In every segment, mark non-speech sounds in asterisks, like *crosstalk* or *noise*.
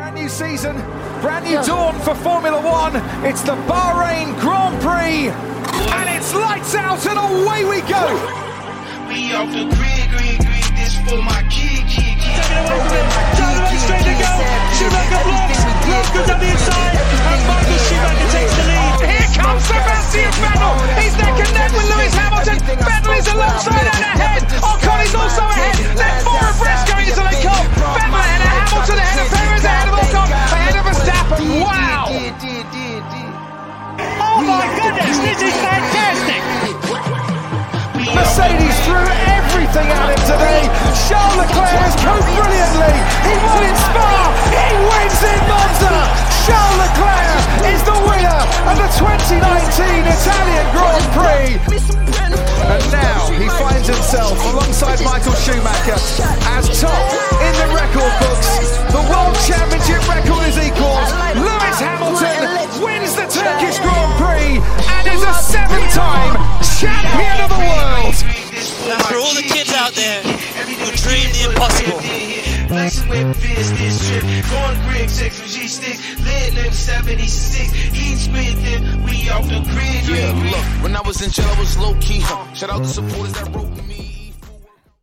Brand new season, brand new dawn for Formula One. It's the Bahrain Grand Prix, and it's lights out and away we go. We off the grid, grid, grid. This for my kid, kid, kid. Taken away from him. Down the lane, straight to go. Schumacher blocks. Love goes down the inside. And Michael Schumacher takes the lead. Here comes Sebastian Vettel. He's neck and neck with Lewis Hamilton. Vettel is alongside and ahead. Ocon is also ahead. They're four abreast going into the cup. Vettel ahead of Hamilton, ahead of Perez, Wow! Oh my goodness, this is fantastic. Mercedes threw everything at him today. Charles Leclerc has coped brilliantly. He won in Spa. He wins in Monza. Charles Leclerc is the winner of the 2019 Italian Grand Prix. And now he finds himself alongside Michael Schumacher as top a seven-time champion of the world. And for all the kids out there who dream the impossible. Flexing with business trip, going grid, sex with G stick, lit limb 76, eating spit then we off the grid. Yeah, look, when I was in jail, I was low key. Huh? Shout out the supporters that wrote me.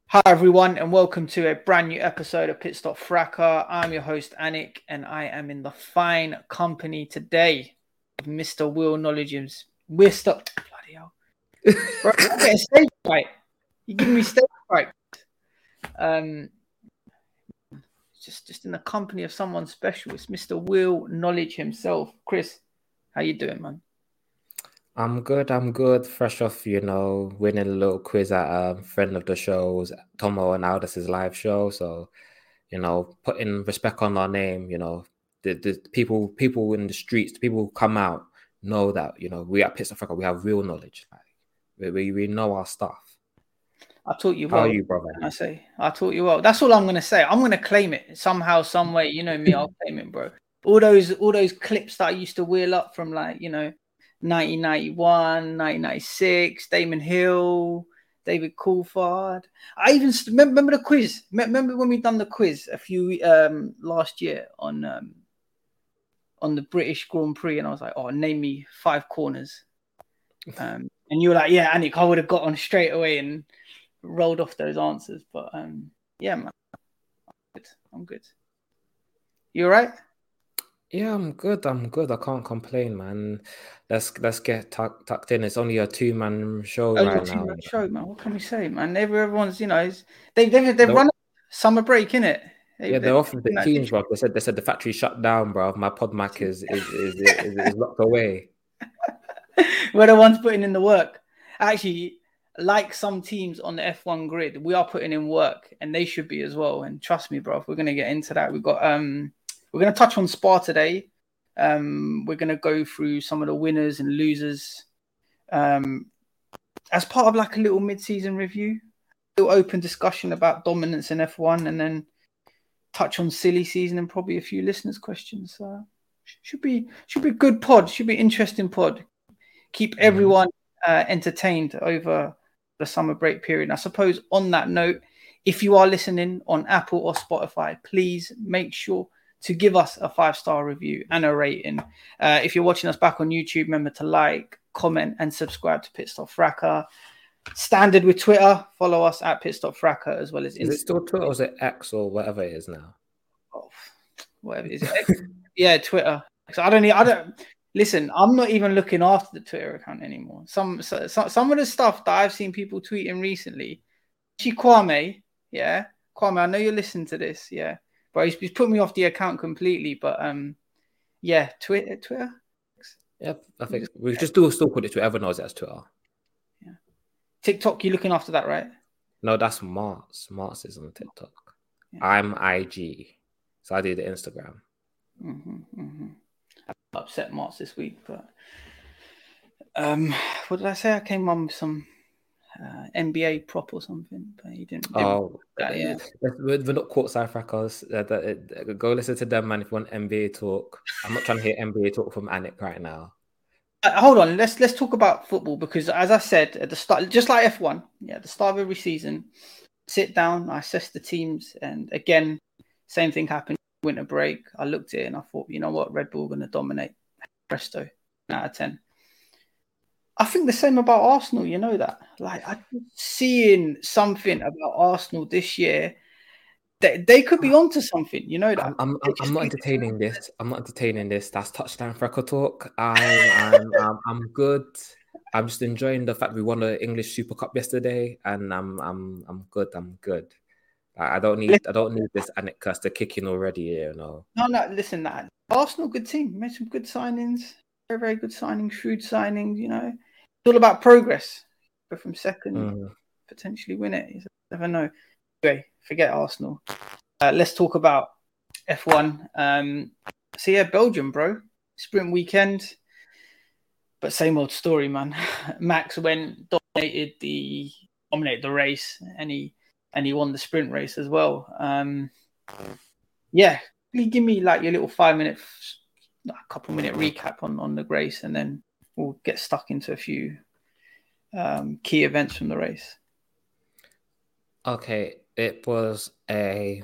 Hi everyone, and welcome to a brand new episode of Pit Stop Fracas. I'm your host Anik, and I am in the fine company today of Mr. Will Knowledge. We're Bro, I'm getting stage fright. You give me stage fright. Um, just just in the company of someone special. It's Mr. Will Knowledge himself. Chris, how you doing, man? I'm good. I'm good. Fresh off, you know, winning a little quiz at a friend of the show's Tomo and Aldous' live show. So, you know, putting respect on our name. You know, the, the people people in the streets, the people who come out know that you know we at Fracas we have real knowledge. We we, know our stuff. I taught you How well. are you, brother? I say, I taught you well. That's all I'm gonna say. I'm gonna claim it somehow, some way. You know me, I'll claim it, bro. All those, all those clips that I used to wheel up from like, you know, 1991, 1996, Damon Hill, David Coulthard. I even remember the quiz. Remember when we done the quiz a few um last year on um on the British Grand Prix, and I was like, oh, name me five corners. Um, and you were like, yeah, Anik, I would have got on straight away and rolled off those answers. But um, yeah, man, I'm good. I'm good. You all right? Yeah, I'm good. I'm good. I can't complain, man. Let's let's get tuck, tucked in. It's only a two man show Oh, right a now. two-man show, man. What can we say, man? Everyone's, you know, is- they they they've No. run summer break, innit? They, Yeah, they- they're off with the teams, bro. They said they said the factory shut down, bro. My pod mic is is is, is, is locked away. *laughs* *laughs* We're the ones putting in the work. Actually, like some teams on the F1 grid, we are putting in work, and they should be as well. And trust me, bro, we're gonna get into that. We've got um, we're gonna touch on Spa today. Um, we're gonna go through some of the winners and losers. Um, as part of like a little mid-season review. Little open discussion about dominance in F1 and then touch on silly season and probably a few listeners' questions. So should be should be good pod. Should be interesting pod. Keep mm-hmm. everyone uh, entertained over the summer break period. I suppose on that note, if you are listening on Apple or Spotify, please make sure to give us a five star review and a rating. Uh, if you're watching us back on YouTube, remember to like, comment, and subscribe to Pit Stop Fracas. Standard with Twitter, follow us at Pit Stop Fracas as well as Instagram. Is it still Twitter or is it X or whatever it is now? Oh, whatever it is. *laughs* yeah, Twitter. So I don't need, I don't listen, I'm not even looking after the Twitter account anymore. Some so, some of the stuff that I've seen people tweeting recently, she Kwame, yeah. Kwame, I know you're listening to this, yeah. But he's, he's put me off the account completely. But um yeah, Twitter Twitter. Yep, I think we just do still put it to everyone knows it as Twitter. Yeah. TikTok, you looking after that, right? No, that's Marts. Marts is on TikTok. Yeah. I'm IG. So I do the Instagram. Mm-hmm, mm-hmm. Upset Marts this week, but um, what did I say? I came on with some uh, NBA prop or something, but he didn't. Oh, that, yeah. We're, we're not cars. Uh, uh, go listen to them, man. If you want NBA talk, I'm not trying to hear NBA talk from Anik right now. Uh, hold on, let's let's talk about football because, as I said at the start, just like F1, yeah, the start of every season, sit down, I assess the teams, and again, same thing happened. Winter break, I looked at it and I thought, you know what, Red Bull going to dominate. Presto, out of ten. I think the same about Arsenal. You know that. Like I'm seeing something about Arsenal this year. They, they could be onto something. You know that. I'm, I'm, I'm not entertaining this. I'm not entertaining this. That's touchdown record talk. I'm, I'm, I'm, I'm good. I'm just enjoying the fact we won the English Super Cup yesterday, and I'm I'm I'm good. I'm good. I don't need I don't need this Anik to kick in already. You know. No, no. Listen, that Arsenal good team made some good signings. Very very good signings, shrewd signings. You know, it's all about progress. Go from second, mm. potentially win it. You never know. Anyway, forget Arsenal. Uh, let's talk about F1. Um, so yeah, Belgium, bro. Sprint weekend, but same old story, man. *laughs* Max went dominated the dominated the race, and he and he won the sprint race as well. Um, yeah, give me like your little five minute, a couple minute recap on on the race, and then we'll get stuck into a few um, key events from the race. Okay, it was a.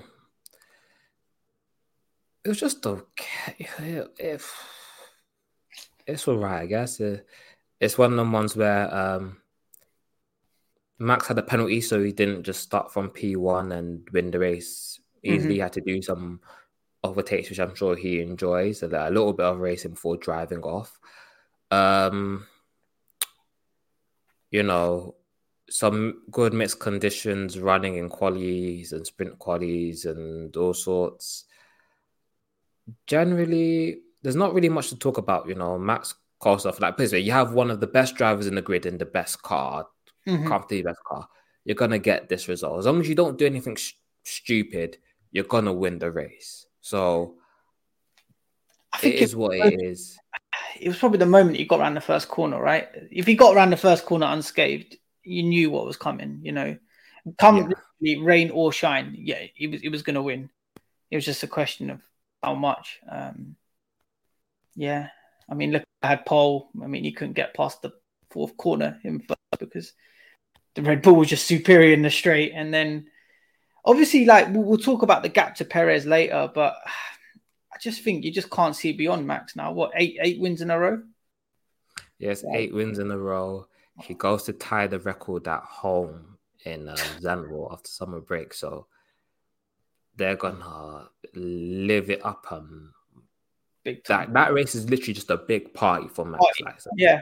It was just okay. *sighs* If it's all right, I guess. it's one of the ones where um, Max had a penalty, so he didn't just start from P1 and win the race. Easily mm-hmm. had to do some overtakes, which I'm sure he enjoys. a little bit of racing before driving off. Um, you know, some good mixed conditions running in qualies and sprint qualies and all sorts. Generally, there's not really much to talk about, you know. Max Kosov, like basically, you have one of the best drivers in the grid in the best car, mm-hmm. best car. You're gonna get this result as long as you don't do anything sh- stupid. You're gonna win the race. So I think it is what it is it was probably the moment you got around the first corner, right? If you got around the first corner unscathed, you knew what was coming. You know, come yeah. rain or shine, yeah, he was he was going to win. It was just a question of how much. Um, yeah, I mean, look, I had Paul. I mean, he couldn't get past the fourth corner in first because the Red Bull was just superior in the straight, and then obviously, like we'll, we'll talk about the gap to Perez later, but I just think you just can't see beyond Max now. What eight eight wins in a row? Yes, eight wins in a row. He goes to tie the record at home in um, *laughs* Zandvoort after summer break. So they're gonna live it up. Um, big time. That that race is literally just a big party for Max. Like, so. Yeah.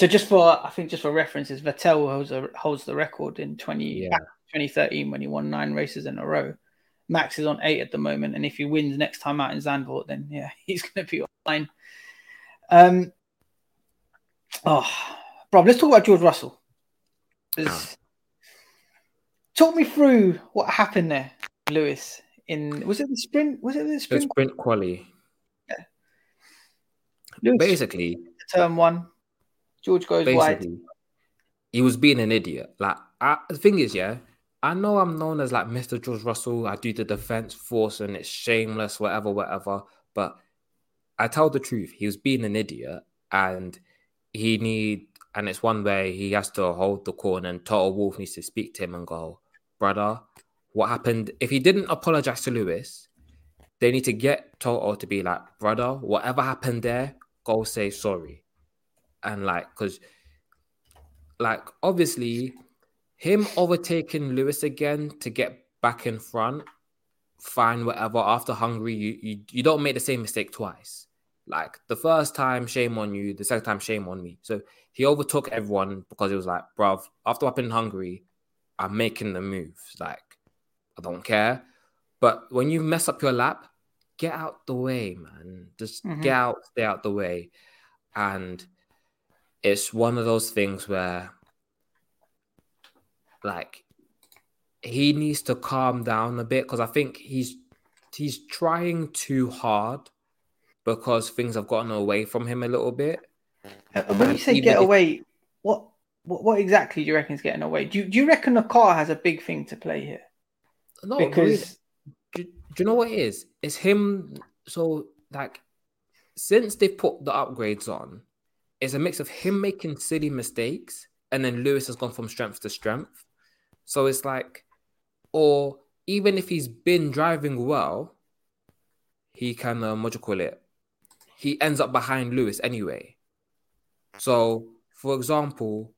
So just for I think just for references, Vettel holds a, holds the record in 20, yeah. 2013 when he won nine races in a row. Max is on eight at the moment, and if he wins next time out in Zandvoort, then yeah, *laughs* he's going to be fine. Um, oh, bro, let's talk about George Russell. Talk me through what happened there, Lewis. In was it the sprint? Was it the sprint? The sprint quali. Yeah. Lewis, basically, turn one. George goes wide. He was being an idiot. Like I, the thing is, yeah, I know I'm known as like Mr. George Russell. I do the defense force and it's shameless, whatever, whatever. But I tell the truth. He was being an idiot and he need and it's one way he has to hold the corner and Toto Wolff needs to speak to him and go, brother, what happened? If he didn't apologize to Lewis, they need to get Toto to be like, brother, whatever happened there, go say sorry. And like, because like obviously him overtaking Lewis again to get back in front, fine, whatever. After Hungary, you, you you don't make the same mistake twice. Like the first time, shame on you. The second time, shame on me. So he overtook everyone because it was like, bruv, after I've been Hungary, I'm making the moves. Like, I don't care. But when you mess up your lap, get out the way, man. Just mm-hmm. get out, stay out the way. And it's one of those things where like he needs to calm down a bit because I think he's he's trying too hard because things have gotten away from him a little bit. Uh, when you say get away, what, what what exactly do you reckon is getting away? Do you, do you reckon the car has a big thing to play here? No, because do, do you know what it is? It's him. So like, since they've put the upgrades on, it's a mix of him making silly mistakes, and then Lewis has gone from strength to strength. So it's like, or even if he's been driving well, he can um, what do you call it? He ends up behind Lewis anyway. So, for example,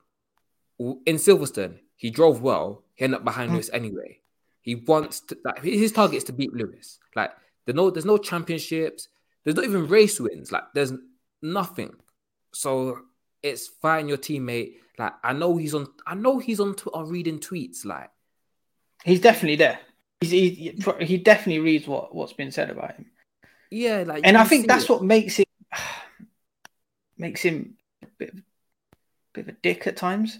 in Silverstone, he drove well. He ended up behind mm. Lewis anyway. He wants to, like his target is to beat Lewis. Like there's no there's no championships. There's not even race wins. Like there's nothing. So it's fine your teammate. Like I know he's on. I know he's on Twitter reading tweets. Like he's definitely there. He's, he he definitely reads what what's been said about him. Yeah, like and I think that's it. what makes him *sighs* makes him a bit, bit of a dick at times.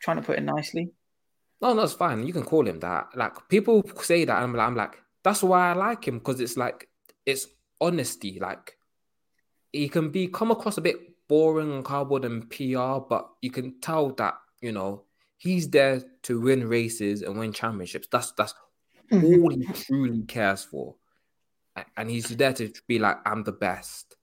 trying to put it nicely. No, no, it's fine. You can call him that. Like people say that, I'm like, I'm like, that's why I like him because it's like it's honesty. Like he can be come across a bit boring and cardboard and PR, but you can tell that you know he's there to win races and win championships. That's that's mm-hmm. all he truly cares for, and he's there to be like, I'm the best,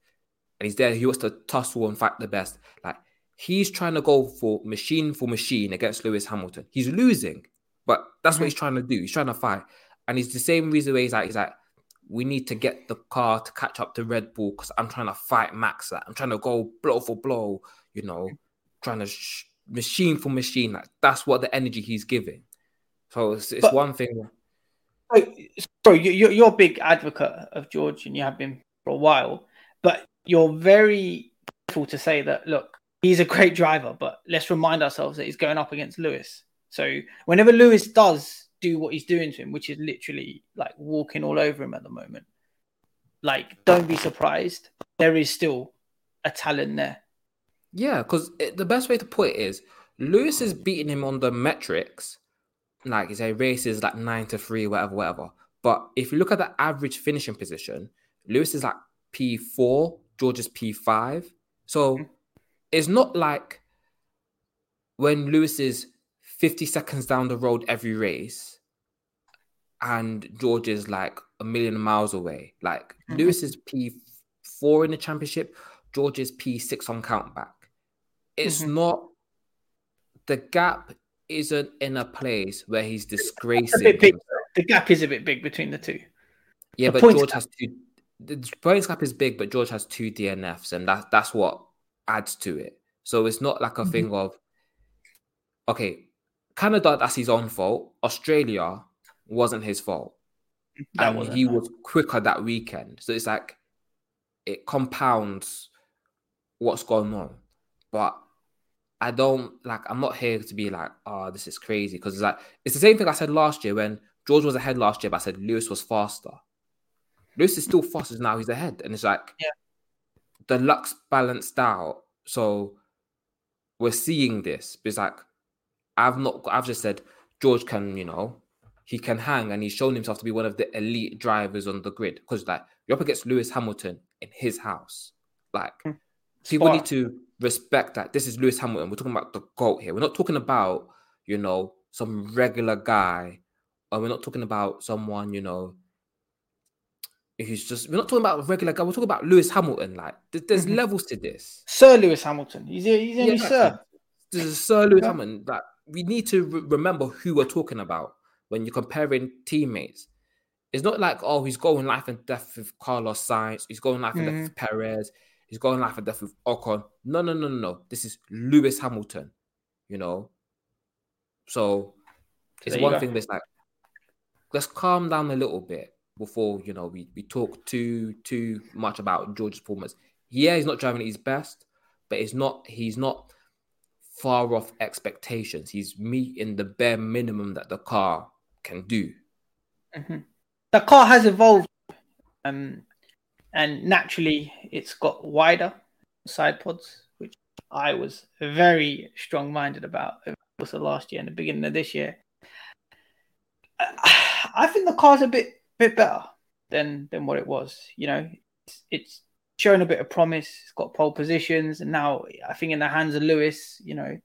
and he's there. He wants to tussle and fight the best. Like He's trying to go for machine for machine against Lewis Hamilton. He's losing, but that's mm-hmm. what he's trying to do. He's trying to fight. And it's the same reason why he's like, he's like, we need to get the car to catch up to Red Bull because I'm trying to fight Max. Like, I'm trying to go blow for blow, you know, trying to sh- machine for machine. Like, that's what the energy he's giving. So it's, it's but, one thing. So, you're, you're a big advocate of George and you have been for a while, but you're very careful to say that, look, he's a great driver, but let's remind ourselves that he's going up against Lewis. So whenever Lewis does do what he's doing to him, which is literally like walking all over him at the moment, like don't be surprised. There is still a talent there. Yeah, because the best way to put it is Lewis is beating him on the metrics, like you say races like nine to three, whatever, whatever. But if you look at the average finishing position, Lewis is like P four, George is P five. So mm-hmm it's not like when Lewis is 50 seconds down the road every race and George is like a million miles away. Like mm-hmm. Lewis is P4 in the championship, George is P6 on countback. It's mm-hmm. not the gap isn't in a place where he's disgracing. The gap is a bit big between the two. Yeah, the but George has two. The points gap is big, but George has two DNFs, and that that's what adds to it. So it's not like a mm-hmm. thing of, okay, Canada, that's his own fault. Australia wasn't his fault. That and he was quicker that weekend. So it's like, it compounds what's going on. But I don't like, I'm not here to be like, oh, this is crazy. Because it's like, it's the same thing I said last year when George was ahead last year, but I said Lewis was faster. Lewis is still faster now, he's ahead. And it's like, yeah the luck's balanced out. So we're seeing this. It's like I've not I've just said George can, you know, he can hang and he's shown himself to be one of the elite drivers on the grid. Because like you're up against Lewis Hamilton in his house. Like hmm. people need to respect that this is Lewis Hamilton. We're talking about the GOAT here. We're not talking about, you know, some regular guy, or we're not talking about someone, you know, who's just we're not talking about a regular guy, we're talking about Lewis Hamilton. Like there's mm-hmm. levels to this. Sir Lewis Hamilton. He's a, he's only yeah, Sir. This is Sir Lewis yeah. Hamilton. Like we need to re- remember who we're talking about when you're comparing teammates. It's not like, oh, he's going life and death with Carlos Sainz, he's going life mm-hmm. and death with mm-hmm. Perez, he's going life and death with Ocon. No, no, no, no, no. This is Lewis Hamilton, you know. So it's one go. thing that's like, let's calm down a little bit before you know we, we talk too too much about George's performance. Yeah, he's not driving at his best, but it's not he's not far off expectations. He's meeting the bare minimum that the car can do. Mm-hmm. The car has evolved, um, and naturally, it's got wider side pods, which I was very strong minded about. It Was the last year and the beginning of this year. *sighs* I think the car's a bit bit better than than what it was. You know, it's, it's shown a bit of promise. It's got pole positions, and now I think in the hands of Lewis, you know,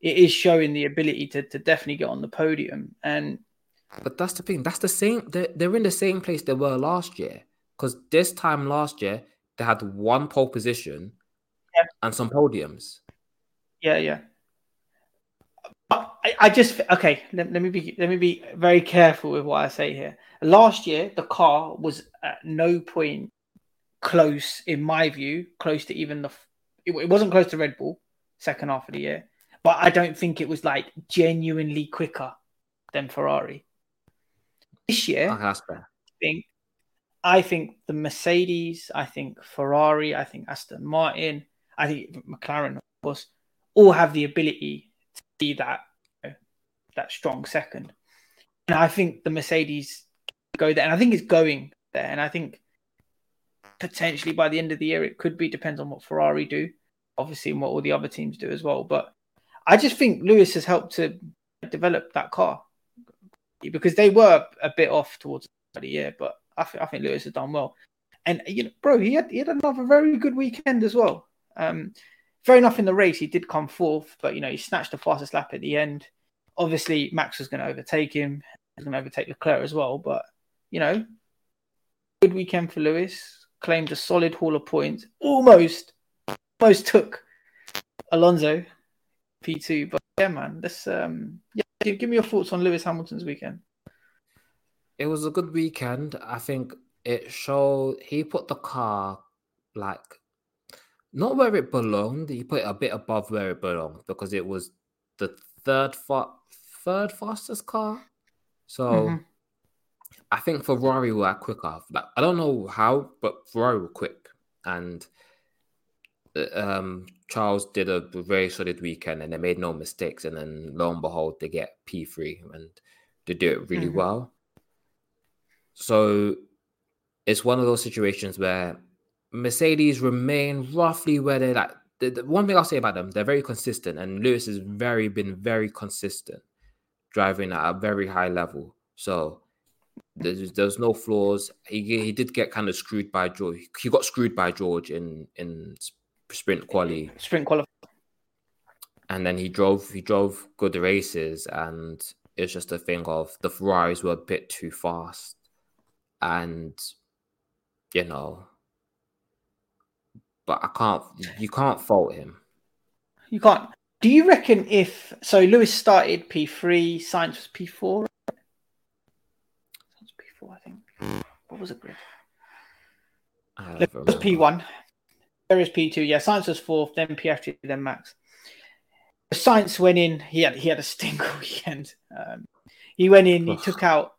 it is showing the ability to to definitely get on the podium. And but that's the thing. That's the same. They're, they're in the same place they were last year. Because this time last year they had one pole position yeah. and some podiums. Yeah, yeah. I, I just okay. Let, let me be let me be very careful with what I say here. Last year, the car was at no point close, in my view, close to even the. It, it wasn't close to Red Bull second half of the year, but I don't think it was like genuinely quicker than Ferrari. This year, I think I think the Mercedes, I think Ferrari, I think Aston Martin, I think McLaren, of course, all have the ability to be that you know, that strong second. And I think the Mercedes go there, and I think it's going there. And I think potentially by the end of the year, it could be depends on what Ferrari do, obviously, and what all the other teams do as well. But I just think Lewis has helped to develop that car because they were a bit off towards the, year, but I, th- I think Lewis has done well. And you know, bro, he had he had another very good weekend as well. Um, fair enough in the race, he did come fourth, but you know, he snatched the fastest lap at the end. Obviously, Max was going to overtake him. He's going to overtake Leclerc as well, but you know, good weekend for Lewis. Claimed a solid haul of points. Almost, almost took Alonso P2. But yeah, man, this um, yeah, give, me your thoughts on Lewis Hamilton's weekend. It was a good weekend. I think it showed he put the car like not where it belonged. He put it a bit above where it belonged because it was the third fa- third fastest car. So mm-hmm. I think Ferrari were quicker. Like, I don't know how, but Ferrari were quick, and uh, um, Charles did a very solid weekend, and they made no mistakes. And then lo and behold, they get P three, and they do it really mm-hmm. well. So it's one of those situations where Mercedes remain roughly where they're like. The, the one thing I'll say about them, they're very consistent, and Lewis has very been very consistent, driving at a very high level. So there's, there's no flaws. He he did get kind of screwed by George. He got screwed by George in in sprint quali. Sprint quali. And then he drove he drove good races, and it's just a thing of the Ferraris were a bit too fast, and you know. But I can't. You can't fault him. You can't. Do you reckon if so? Lewis started P three, Sainz was P four, I think. What was it, grid? It was P1. There is P2. Yeah, Sainz was fourth, then Piastri, then Max. Sainz went in. He had he had a stinker *laughs* weekend. Um, he went in. He took out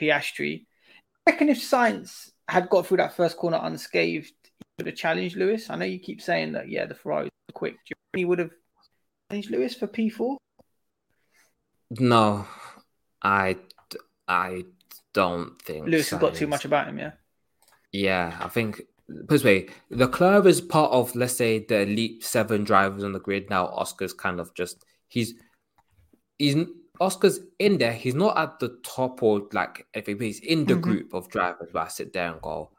Piastri. I reckon if Sainz had got through that first corner unscathed, he would have challenged Lewis. I know you keep saying that. Yeah, the Ferrari was quick. Do you he would have challenged Lewis for P4? No, I I don't think Lewis has got too much about him. Yeah. Yeah, I think. Put way, Leclerc is part of, let's say, the elite seven drivers on the grid. Now, Oscar's kind of just he's he's Oscar's in there. He's not at the top or like FAP. He's in the mm-hmm. group of drivers where I sit there and go.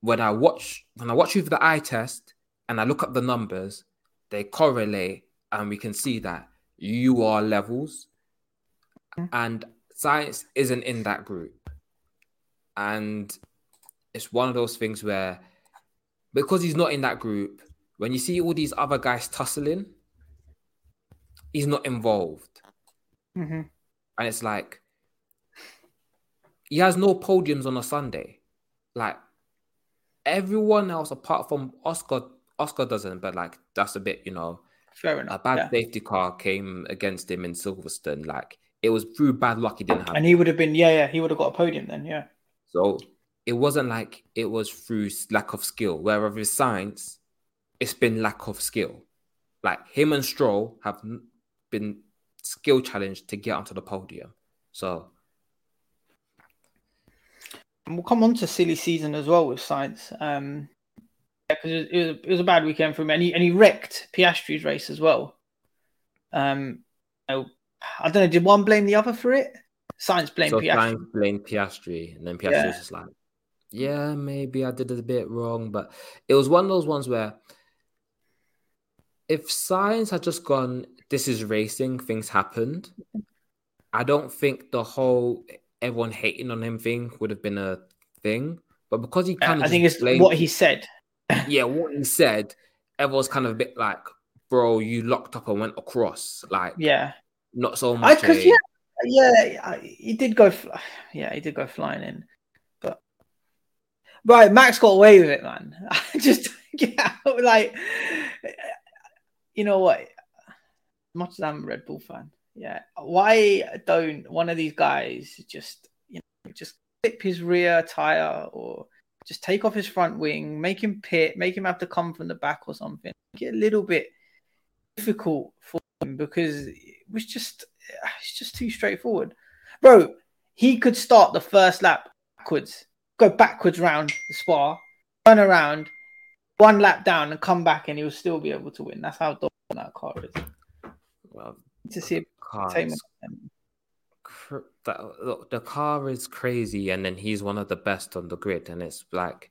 When I watch when I watch you for the eye test and I look up the numbers, they correlate, and we can see that you are levels. and Sainz isn't in that group, and it's one of those things where because he's not in that group, when you see all these other guys tussling, he's not involved, Mm-hmm. and it's like he has no podiums on a Sunday, like everyone else apart from Oscar. Oscar doesn't, but like that's a bit, you know, Fair enough. a bad yeah. safety car came against him in Silverstone. Like it was through bad luck he didn't have. And he would have been, yeah, yeah, he would have got a podium then, yeah. So it wasn't like it was through lack of skill. Whereas with Sainz, it's been lack of skill. Like him and Stroll have been skill challenged to get onto the podium. So And we'll come on to silly season as well with Sainz. Um, because it, it, was, it was a bad weekend for him, and he and he wrecked Piastri's race as well. Um, I, I don't know. Did one blame the other for it? Sainz blamed so Piastri. Sainz blamed Piastri, and then Piastri Yeah. was just like, "Yeah, maybe I did it a bit wrong," but it was one of those ones where if Sainz had just gone, "This is racing, things happened," I don't think the whole everyone hating on him thing would have been a thing. But because he kind of, I think it's what he said. *laughs* yeah, what he said, everyone's kind of a bit like, "Bro, you locked up and went across," like, Yeah, not so much. because yeah, yeah, he did go. Yeah, he did go flying in, but right, Max got away with it, man. *laughs* I just *laughs* yeah, like you know what? Much as I'm a Red Bull fan, yeah, why don't one of these guys just you know just clip his rear tire or just take off his front wing, make him pit, make him have to come from the back or something. Get a little bit difficult for him because it was just *sighs* it's just too straightforward. Bro, he could start the first lap backwards, go backwards round the spa, turn around, one lap down and come back and he'll still be able to win. That's how dominant that car is. well, To see car cr- that, look, the car is crazy, and then he's one of the best on the grid, and it's like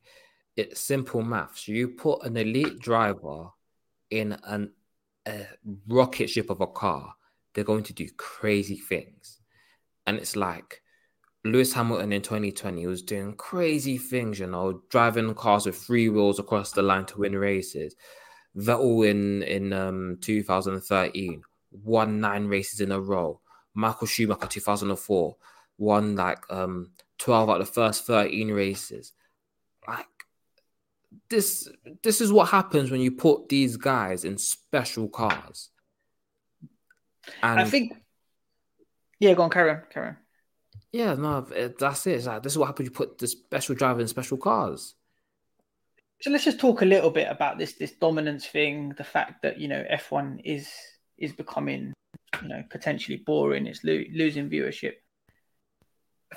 it's simple maths. You put an elite driver in an a rocket ship of a car, they're going to do crazy things, and it's like Lewis Hamilton in 2020 was doing crazy things, you know, driving cars with three wheels across the line to win races. Vettel in in um, 2013 won nine races in a row. Michael Schumacher 2004 won like um 12 out of the first 13 races. Like this this is what happens when you put these guys in special cars. And I think Yeah, go on, carry on, carry on. yeah, no, eh, that's it. Like, this is what happens. You put the special driver in special cars. So let's just talk a little bit about this this dominance thing, the fact that you know F1 is is becoming you know potentially boring, it's lo- losing viewership.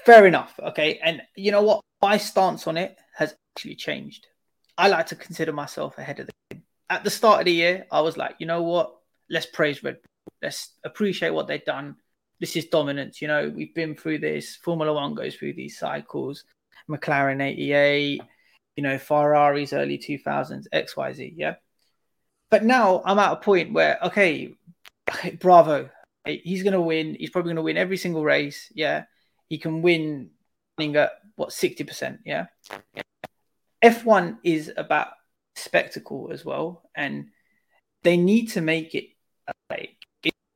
Fair enough, okay. And you know what? My stance on it has actually changed. I like to consider myself ahead of the game. At the start of the year, I was like, you know what? Let's praise Red Bull. Let's appreciate what they've done. This is dominance. You know, we've been through this. Formula One goes through these cycles. McLaren 88, you know, Ferrari's early 2000s, XYZ, yeah. But now I'm at a point where, okay, bravo, he's going to win. He's probably going to win every single race, yeah. He can win at what 60%, yeah. F1 is about spectacle as well, and they need to make it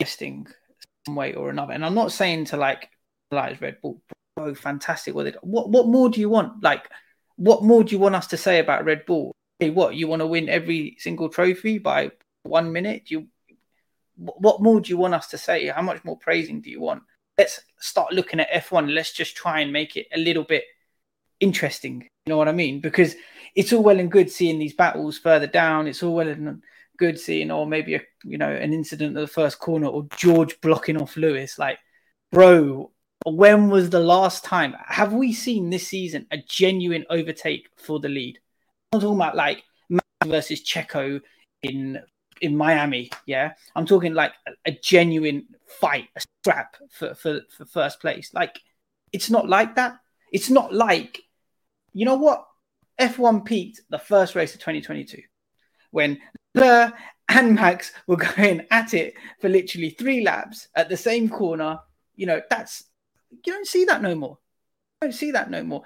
some way or another. And I'm not saying to like like Red Bull, bro, fantastic. What, what what more do you want? Like, what more do you want us to say about Red Bull? Hey, what you want to win every single trophy by one minute? Do you what more do you want us to say? How much more praising do you want? Let's start looking at F1. Let's just try and make it a little bit interesting. You know what I mean? Because it's all well and good seeing these battles further down. It's all well and good scene or maybe a you know an incident at the first corner, or George blocking off Lewis. Like, bro, when was the last time? Have we seen this season a genuine overtake for the lead? I'm talking about like Max versus Checo in in Miami. Yeah, I'm talking like a, a genuine fight, a scrap for, for for first place. Like, it's not like that. It's not like, you know what? F1 peaked the first race of 2022 when Leclerc and Max were going at it for literally three laps at the same corner, You know, that's you don't see that no more. You don't see that no more.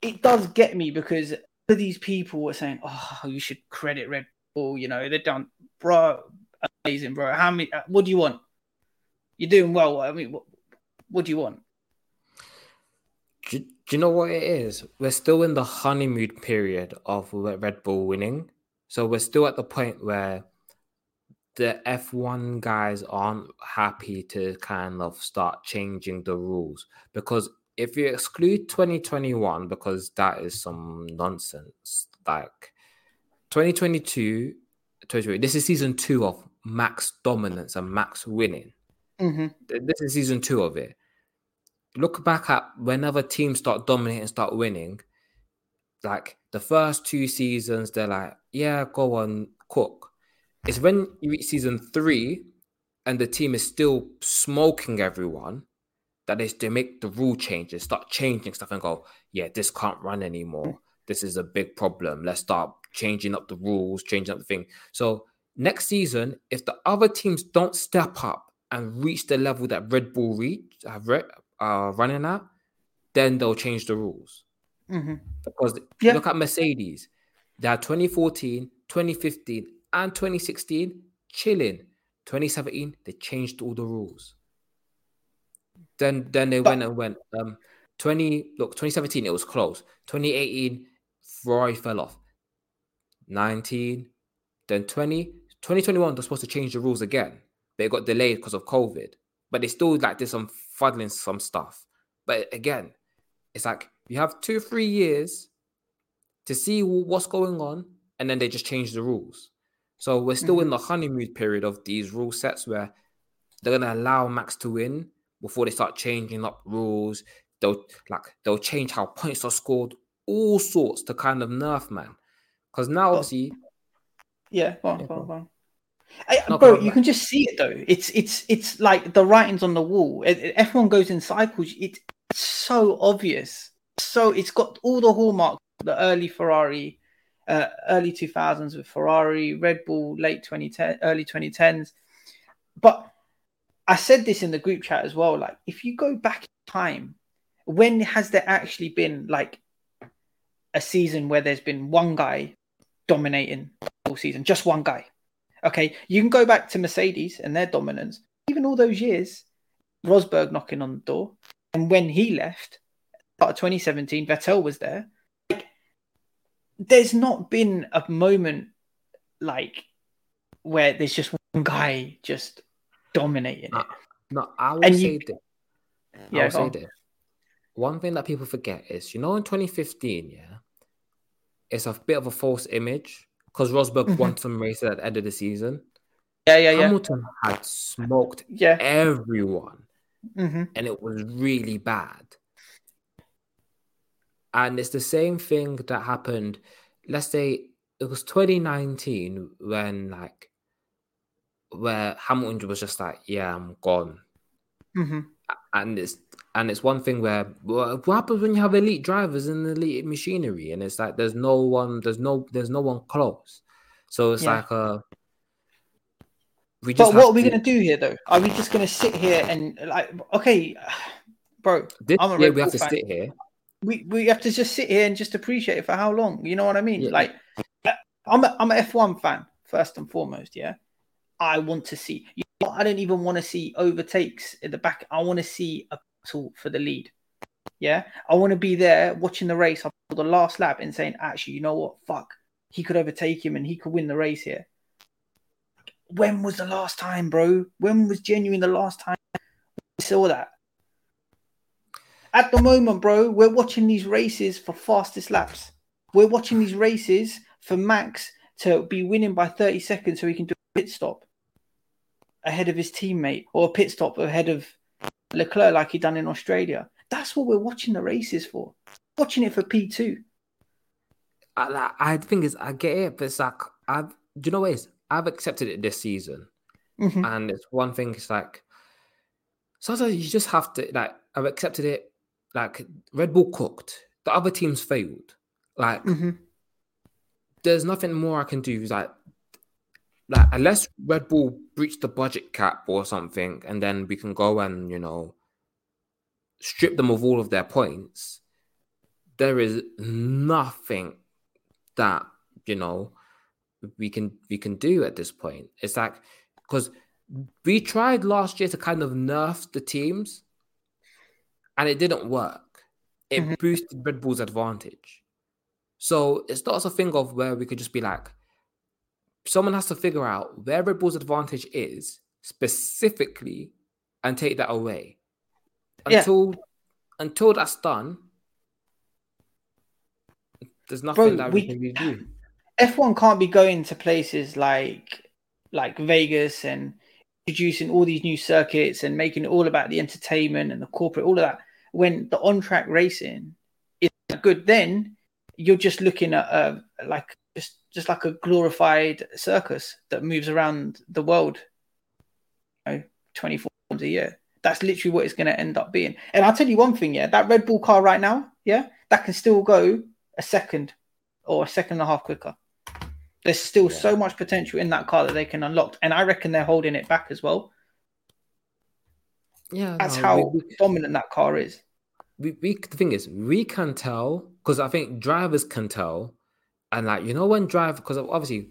It does get me because these people were saying, "Oh, you should credit Red Bull." You know, they're done, bro. Amazing, bro. How many? Uh, what do you want? You're doing well. I mean, what, what do you want? Do, do you know what it is? We're still in the honeymoon period of Red Bull winning. So we're still at the point where the F1 guys aren't happy to kind of start changing the rules. Because if you exclude 2021 because that is some nonsense like 2022 this is season 2 of max dominance and max winning. Mm-hmm. this is season 2 of it. Look back at whenever teams start dominating start winning like the first two seasons they're like yeah go on cook it's when you reach season three and the team is still smoking everyone that they, they make the rule changes, start changing stuff and go, yeah, this can't run anymore. This is a big problem. Let's start changing up the rules, changing up the thing. So next season, if the other teams don't step up and reach the level that Red Bull reach have are uh, running at, then they'll change the rules. Mm-hmm. Because yeah. look at Mercedes. They had 2014, 2015, and 2016 chilling. 2017 they changed all the rules. Then then they but, went and went um 20 look 2017 it was close. 2018 Ferrari fell off. 19 then 20 2021 they're supposed to change the rules again, but it got delayed because of COVID. But they still like did some fuddling some stuff. But again, it's like you have two three years to see what's going on, and then they just change the rules. So we're still mm-hmm. in the honeymoon period of these rule sets where they're gonna allow Max to win before they start changing up rules. They'll like they'll change how points are scored, all sorts to kind of nerf man. Because now obviously, yeah, go on, go on, go on. I, bro, you can just see it though. It's it's it's like the writings on the wall. Everyone goes in cycles. It's so obvious. So it's got all the hallmarks. The early Ferrari uh, early 2000s with Ferrari, Red Bull, late 2010, early 2010s. But I said this in the group chat as well. Like, if you go back in time, when has there actually been like a season where there's been one guy dominating all season, just one guy? Okay, you can go back to Mercedes and their dominance. Even all those years, Rosberg knocking on the door, and when he left, part of 2017, Vettel was there there's not been a moment like where there's just one guy just dominating no, it. No, I will and say you... that. Yeah, I will say that. One thing that people forget is, you know, in 2015, yeah, it's a bit of a false image because Rosberg mm-hmm. won some races at the end of the season. Yeah, yeah, yeah. Hamilton had smoked yeah. everyone, mm-hmm. and it was really bad. And it's the same thing that happened. Let's say it was 2019 when like where Hamilton was just like, yeah, I'm gone. Mm-hmm. And it's and it's one thing where what happens when you have elite drivers and elite machinery, and it's like there's no one, there's no, there's no one close. So it's yeah. like a. We just but what are we to... gonna do here, though? Are we just gonna sit here and like, okay, *sighs* bro? This, I'm a yeah, we have to fan. sit here we we have to just sit here and just appreciate it for how long. You know what I mean? Yeah. Like, I'm a, I'm an F1 fan first and foremost. Yeah, I want to see. You know, I don't even want to see overtakes in the back. I want to see a battle for the lead. Yeah, I want to be there watching the race up the last lap and saying, actually, you know what? Fuck, he could overtake him and he could win the race here. When was the last time, bro? When was genuine the last time we saw that? At the moment, bro, we're watching these races for fastest laps. We're watching these races for Max to be winning by 30 seconds so he can do a pit stop ahead of his teammate or a pit stop ahead of Leclerc like he done in Australia. That's what we're watching the races for. Watching it for P2. I, I think is I get it, but it's like I've do you know what is? I've accepted it this season. Mm-hmm. And it's one thing, it's like sometimes you just have to like I've accepted it like Red Bull cooked. The other teams failed. Like mm-hmm. there's nothing more I can do. Like like unless Red Bull breach the budget cap or something, and then we can go and you know strip them of all of their points. There is nothing that you know we can we can do at this point. It's like because we tried last year to kind of nerf the teams, and it didn't work. It mm-hmm. boosted Red Bull's advantage. So it's not a thing of where we could just be like, someone has to figure out where Red Bull's advantage is specifically and take that away. Until yeah. until that's done, there's nothing Bro, that we, we can really do. F1 can't be going to places like like Vegas and producing all these new circuits and making it all about the entertainment and the corporate, all of that. When the on track racing is good, then you're just looking at a, like just just like a glorified circus that moves around the world, you know, 24 times a year. That's literally what it's going to end up being. And I'll tell you one thing, yeah, that Red Bull car right now, yeah, that can still go a second or a second and a half quicker. There's still yeah. so much potential in that car that they can unlock, and I reckon they're holding it back as well. Yeah, that's no, how we, we, dominant that car is. We, we the thing is, we can tell because I think drivers can tell, and like you know when drive because obviously,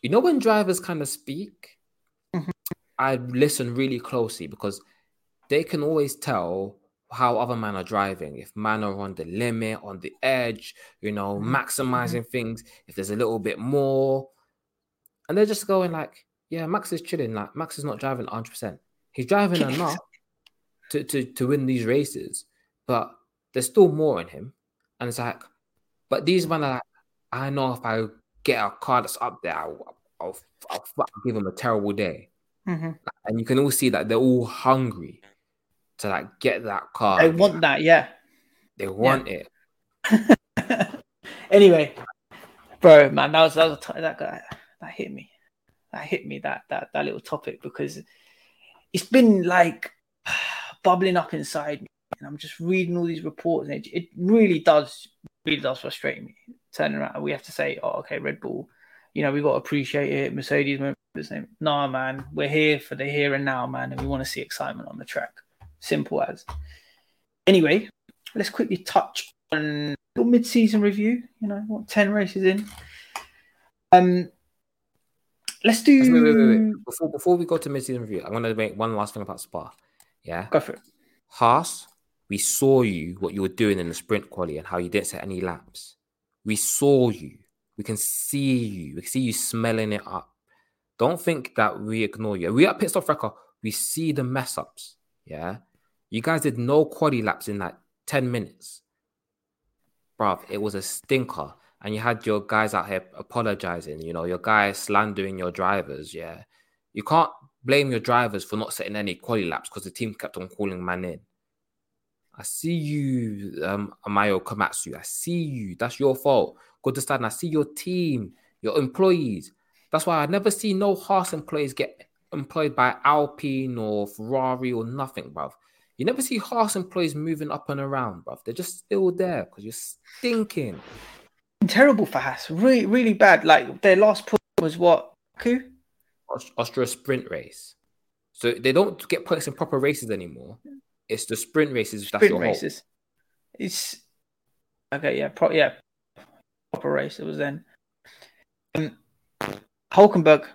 you know when drivers kind of speak, mm-hmm. I listen really closely because they can always tell how other men are driving. If man are on the limit, on the edge, you know, mm-hmm. maximizing things. If there's a little bit more, and they're just going like, yeah, Max is chilling. Like Max is not driving 100. percent He's driving enough to, to to win these races, but there's still more in him. And it's like, but these men are like, I know if I get a car that's up there, I'll, I'll, I'll, I'll give them a terrible day. Mm-hmm. And you can all see that they're all hungry to like get that car. They want that, yeah. They want yeah. it. *laughs* anyway, bro, man, that was that was that guy that hit me. That hit me that that that little topic because it's been like *sighs* bubbling up inside me, and I'm just reading all these reports, and it, it really does really does frustrate me. Turning around, we have to say, oh, okay, Red Bull, you know, we got to appreciate it. Mercedes, nah, man, we're here for the here and now, man, and we want to see excitement on the track. Simple as. Anyway, let's quickly touch on your mid-season review. You know, what ten races in. Um, let's do. Wait, wait, wait, wait. Before before we go to mid-season review, I want to make one last thing about Spa. Yeah, go for it. Haas, we saw you what you were doing in the sprint quality and how you didn't set any laps. We saw you. We can see you. We can see you smelling it up. Don't think that we ignore you. We at Pit Stop Fracas, we see the mess ups. Yeah. You guys did no quaddy laps in like 10 minutes. Bruv, it was a stinker. And you had your guys out here apologizing, you know, your guys slandering your drivers. Yeah. You can't blame your drivers for not setting any quality laps because the team kept on calling man in. I see you, um, Ayao Komatsu. I see you. That's your fault. Good to start. I see your team, your employees. That's why I never see no Haas employees get employed by Alpine or Ferrari or nothing, bruv. You never see Haas employees moving up and around, bruv. They're just still there because you're stinking. Terrible for Haas. Really, really bad. Like their last point was what? Who? Austria sprint race. So they don't get points in proper races anymore. It's the sprint races. Sprint that's races. It's okay. Yeah, pro- yeah. Proper race. It was then. Um, Hulkenberg,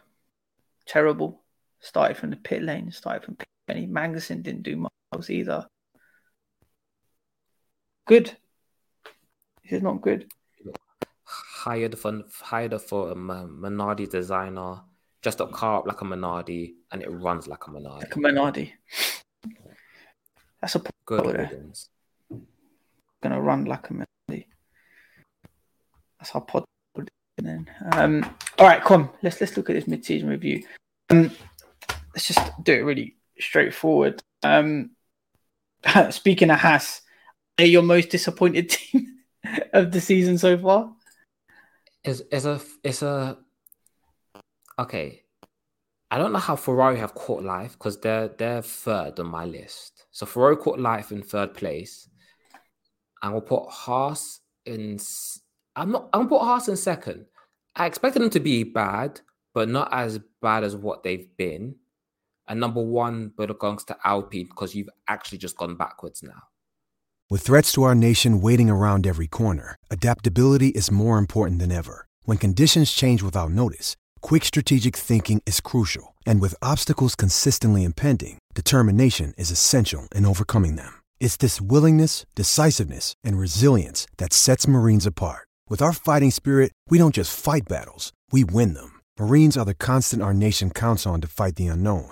terrible. Started from the pit lane. Started from pit lane. Magnussen didn't do much either. Good. This is not good. Hired for hired for a Minardi designer, just a car up like a Minardi, and it runs like a Minardi. Like a Minardi. That's a good. Gonna run like a Minardi. That's our pod. Then, um, all right, come. Let's let's look at this mid-season review. Um, let's just do it really straightforward. Um, *laughs* speaking of Haas, are your most disappointed *laughs* team of the season so far? Is a it's a okay. I don't know how Ferrari have caught life because they're they're third on my list. So Ferrari caught life in third place. And we'll put Haas in. I'm not. I'm put Haas in second. I expected them to be bad, but not as bad as what they've been. And number one belongs to Alpine because you've actually just gone backwards now. With threats to our nation waiting around every corner, adaptability is more important than ever. When conditions change without notice, quick strategic thinking is crucial. And with obstacles consistently impending, determination is essential in overcoming them. It's this willingness, decisiveness, and resilience that sets Marines apart. With our fighting spirit, we don't just fight battles, we win them. Marines are the constant our nation counts on to fight the unknown.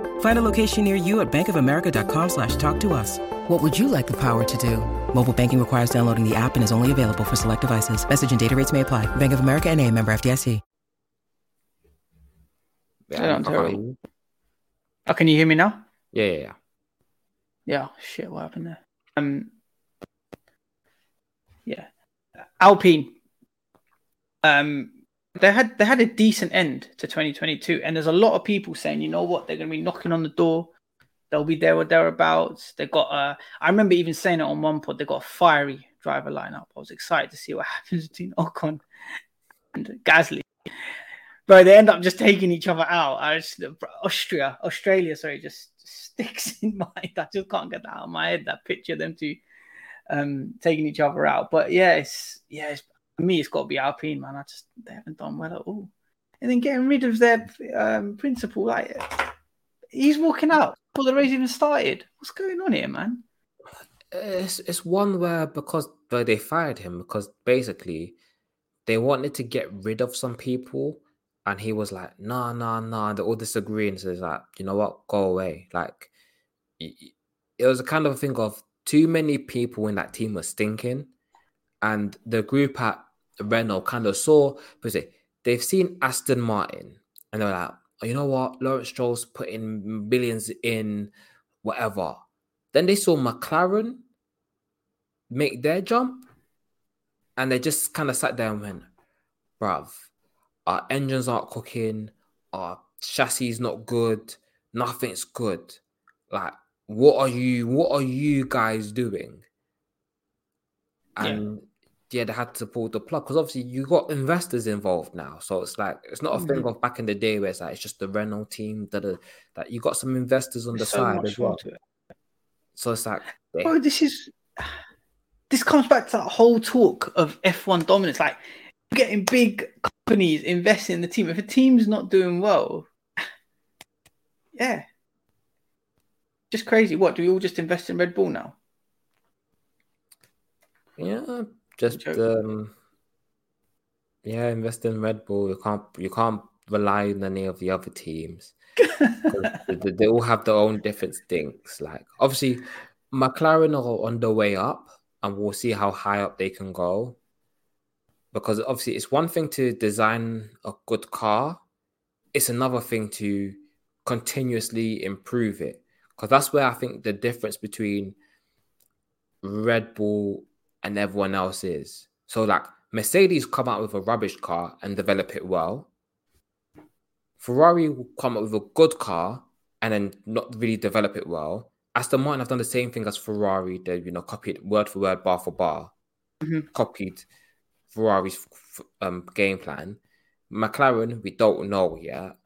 Find a location near you at bankofamerica.com slash talk to us. What would you like the power to do? Mobile banking requires downloading the app and is only available for select devices. Message and data rates may apply. Bank of America and a member FDIC. Yeah, I'm terrible. Oh, can you hear me now? Yeah, yeah, yeah. Yeah, shit, what happened there? Um, yeah, Alpine. Um, they had they had a decent end to 2022, and there's a lot of people saying, you know what, they're going to be knocking on the door. They'll be there or thereabouts. They got a. I remember even saying it on one pod. They got a fiery driver lineup. I was excited to see what *laughs* happens between Ocon and Gasly. But they end up just taking each other out. I just, Austria, Australia, sorry, just sticks *laughs* in my mind. I just can't get that out of my head. That picture them two um, taking each other out. But yeah, it's yeah, it's, for me, it's got to be Alpine, man. I just they haven't done well at all. And then getting rid of their um, principal, like he's walking out before the race even started. What's going on here, man? It's it's one where because where they fired him because basically they wanted to get rid of some people and he was like, nah, nah, nah. They're all disagreeing. So it's like, you know what? Go away. Like it was a kind of thing of too many people in that team were stinking. And the group at Renault kind of saw because they've seen Aston Martin and they're like, oh, you know what? Lawrence Stroll's putting billions in whatever. Then they saw McLaren make their jump and they just kind of sat there and went, bruv, our engines aren't cooking, our chassis is not good, nothing's good. Like, what are you what are you guys doing? And yeah, yeah they had to pull the plug because obviously you got investors involved now. So it's like it's not a thing mm-hmm. of back in the day where it's like it's just the Renault team that are, that you got some investors on the so side as well. So it's like oh, this is this comes back to that whole talk of F1 dominance. Like getting big companies investing in the team. If a team's not doing well, *sighs* yeah, just crazy. What do we all just invest in Red Bull now? Yeah, just um, yeah, invest in Red Bull. You can't you can't rely on any of the other teams. *laughs* they, they all have their own different things. Like obviously, McLaren are on the way up, and we'll see how high up they can go. Because obviously, it's one thing to design a good car; it's another thing to continuously improve it because that's where I think the difference between Red Bull and everyone else is. So, like Mercedes come out with a rubbish car and develop it well. Ferrari will come up with a good car and then not really develop it well. Aston Martin have done the same thing as Ferrari. They you know copied word for word, bar for bar, mm-hmm. copied Ferrari's um, game plan. McLaren, we don't know yet.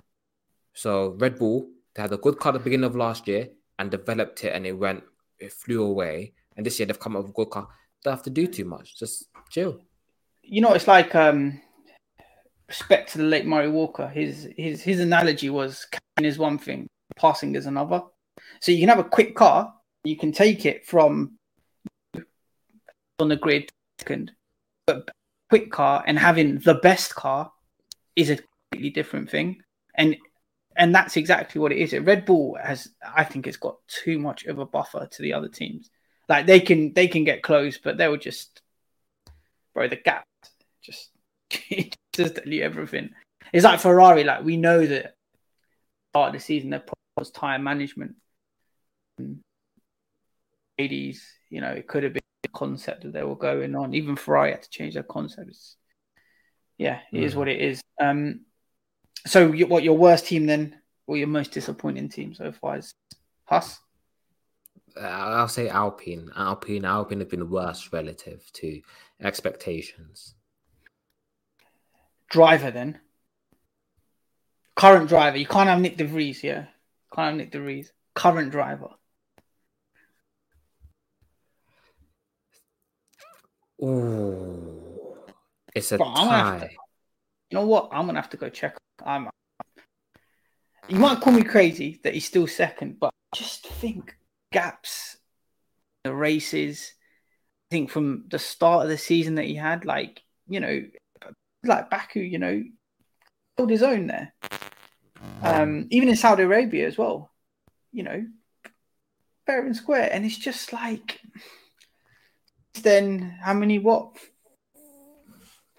So Red Bull, they had a good car at the beginning of last year and developed it and it went, it flew away. And this year they've come up with a good car. Have to do too much. Just chill. You know, it's like um respect to the late Murray Walker. His his his analogy was carrying is one thing, passing is another. So you can have a quick car, you can take it from on the grid second, but quick car and having the best car is a completely different thing. And and that's exactly what it is. Red Bull has, I think, it's got too much of a buffer to the other teams. Like they can, they can get close, but they will just, bro, the gap just *laughs* just everything. It's like Ferrari. Like we know that part of the season their problem was tire management. Mercedes, you know, it could have been the concept that they were going on. Even Ferrari had to change their concepts. Yeah, it is Mm. what it is. Um, so you, what your worst team then, or your most disappointing team so far is Haas? I'll say Alpine. Alpine. Alpine have been worse relative to expectations. Driver then. Current driver. You can't have Nyck de Vries, yeah. Can't have Nyck de Vries. Current driver. Ooh, it's a Bro, I'm gonna tie. You know what? I'm gonna have to go check. I'm. You might call me crazy that he's still second, but just think gaps, the races. I think from the start of the season that he had, like you know, like Baku, you know, held his own there. Um, even in Saudi Arabia as well, you know, fair and square, and it's just like. Then how many? What?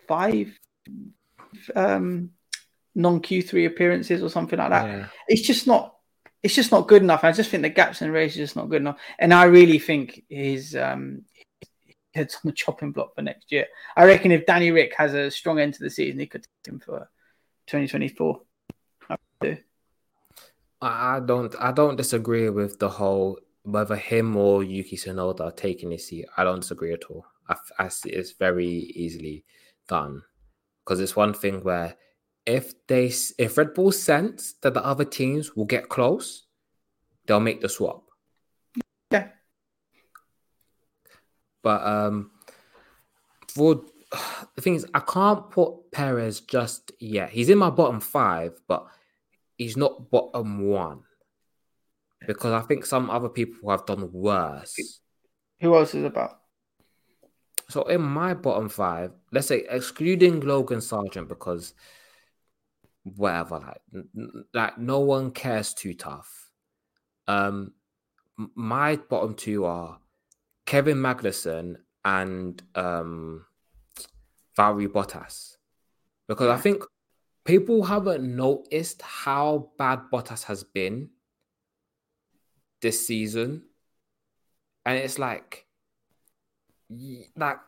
Five um, non Q3 appearances or something like that. Yeah. It's just not. It's just not good enough. I just think the gaps in the race is just not good enough, and I really think his um, head's on the chopping block for next year. I reckon if Danny Ric has a strong end to the season, he could take him for 2024. I do. I I don't I don't disagree with the whole whether him or Yuki Tsunoda are taking his seat. I don't disagree at all. I see it's very easily done because it's one thing where if they if Red Bull sense that the other teams will get close, they'll make the swap. Yeah. But um, for the thing is, I can't put Perez just yet. He's in my bottom five, but he's not bottom one because I think some other people have done worse. Who else is about? So in my bottom five, let's say excluding Logan Sargeant because whatever, like, like no one cares too tough. Um, my bottom two are Kevin Magnussen and um, Valtteri Bottas. Because I think people haven't noticed how bad Bottas has been this season, and it's like like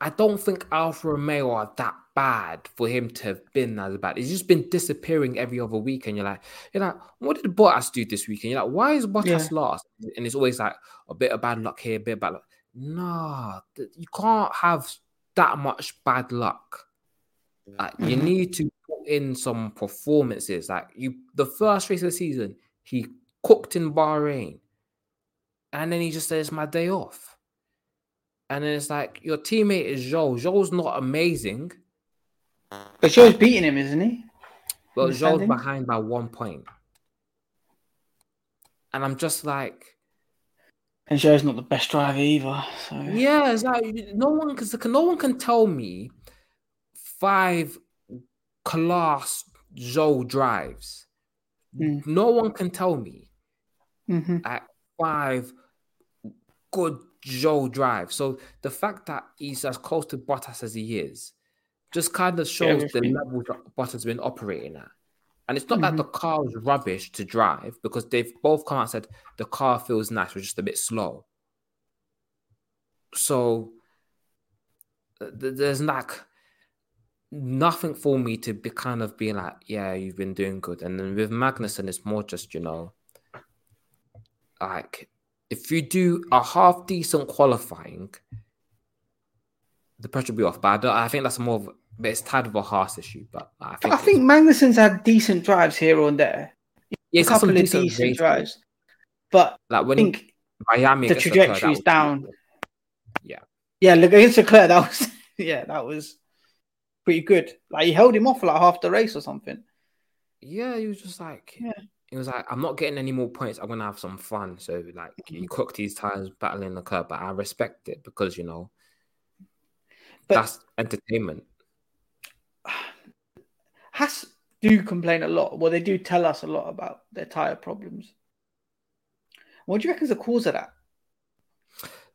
I don't think Alfa Romeo are that bad for him to have been as bad. He's just been disappearing every other week, and you're like, you're like, what did Bottas do this week? And you're like, why is Bottas Yeah. last? And it's always like a bit of bad luck here, a bit of bad luck. Nah, you can't have that much bad luck. Like you Mhm. need to put in some performances. Like you, the first race of the season, he cooked in Bahrain, and then he just says, "My day off." And then it's like your teammate is Zhou. Zhou's not amazing, But Zhou's beating him, isn't he? Well, Zhou's behind by one point. And I'm just like, And Zhou's not the best driver either. So yeah, no one can no one can tell me five class Zhou drives. Mm. No one can tell me Mhm. at five good Zhou drives. So the fact that he's as close to Bottas as he is just kind of shows the everything. level that Bottas has been operating at. And it's not that mm-hmm. the car is rubbish to drive because they've both come out and said the car feels nice, we're just a bit slow. So th- th- there's like nothing for me to be kind of being like, yeah, you've been doing good. And then with Magnussen, it's more just, you know, like if you do a half decent qualifying, the pressure will be off. But I, don't, I think that's more of but it's tied with a Haas issue. But I think, I think Magnussen's had decent drives here and there. yeah, a couple of decent decent drives. But Like I when think Miami the trajectory is down. Yeah. Yeah, look against Leclerc, that was *laughs* yeah, that was pretty good. Like he held him off for like half the race or something. Yeah, he was just like, Yeah. he was like, I'm not getting any more points. I'm gonna have some fun. So like, you mm-hmm. cooked these tires battling the curb, but I respect it because you know But- that's entertainment. Haas do complain a lot. Well, they do tell us a lot about their tire problems. What do you reckon is the cause of that?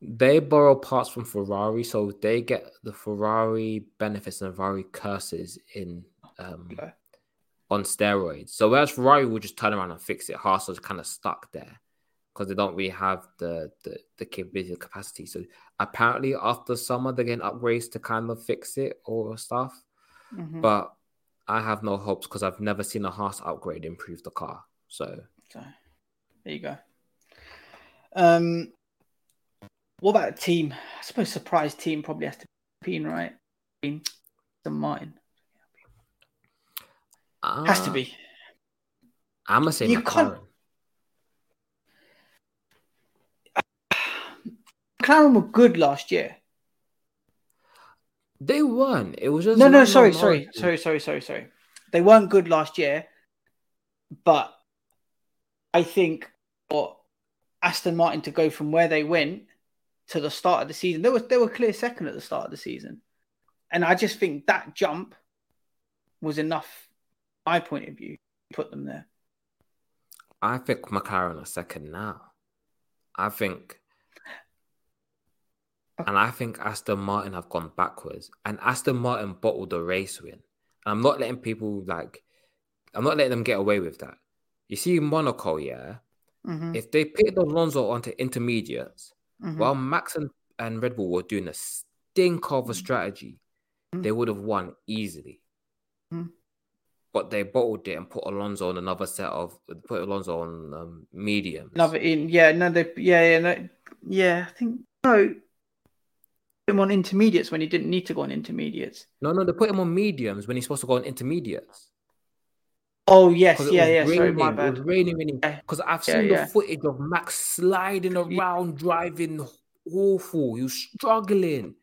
They borrow parts from Ferrari, so they get the Ferrari benefits and Ferrari curses in um, Okay. on steroids. So whereas Ferrari will just turn around and fix it, Haas is kind of stuck there. because they don't really have the, the the capability or capacity. So apparently after summer they're getting upgrades to kind of fix it or stuff. Mhm. But I have no hopes because I've never seen a Haas upgrade improve the car. So So there you go. Um, what about a team? I suppose surprise team probably has to be Alpine, right? Alpine, Aston Martin has to uh, be. I'm gonna say You McLaren. can't- *sighs* McLaren were good last year. They won. It was just No, no, sorry, sorry, sorry, sorry, sorry, sorry. They weren't good last year, but I think for Aston Martin to go from where they went to the start of the season, they were they were clear second at the start of the season, and I just think that jump was enough. My point of view, put them there. I think McLaren are second now. I think, and I think Aston Martin have gone backwards, and Aston Martin bottled the race win. I'm not letting people like, I'm not letting them get away with that. You see, Monaco, yeah. Mhm. If they pitted Alonso onto intermediates, Mhm. while Max and, and Red Bull were doing a stink of a strategy, they would have won easily. Mhm. But they bottled it and put Alonso on another set of put Alonso on um, mediums. Another in, yeah, no, they, yeah, yeah, no, yeah. I think no, him on intermediates when he didn't need to go on intermediates. No, no, they put him on mediums when he's supposed to go on intermediates. Oh yes, it yeah, yeah. Sorry, raining, my It bad. was raining, raining. Because I've Yeah, seen yeah. the footage of Max sliding around, driving awful. He was struggling.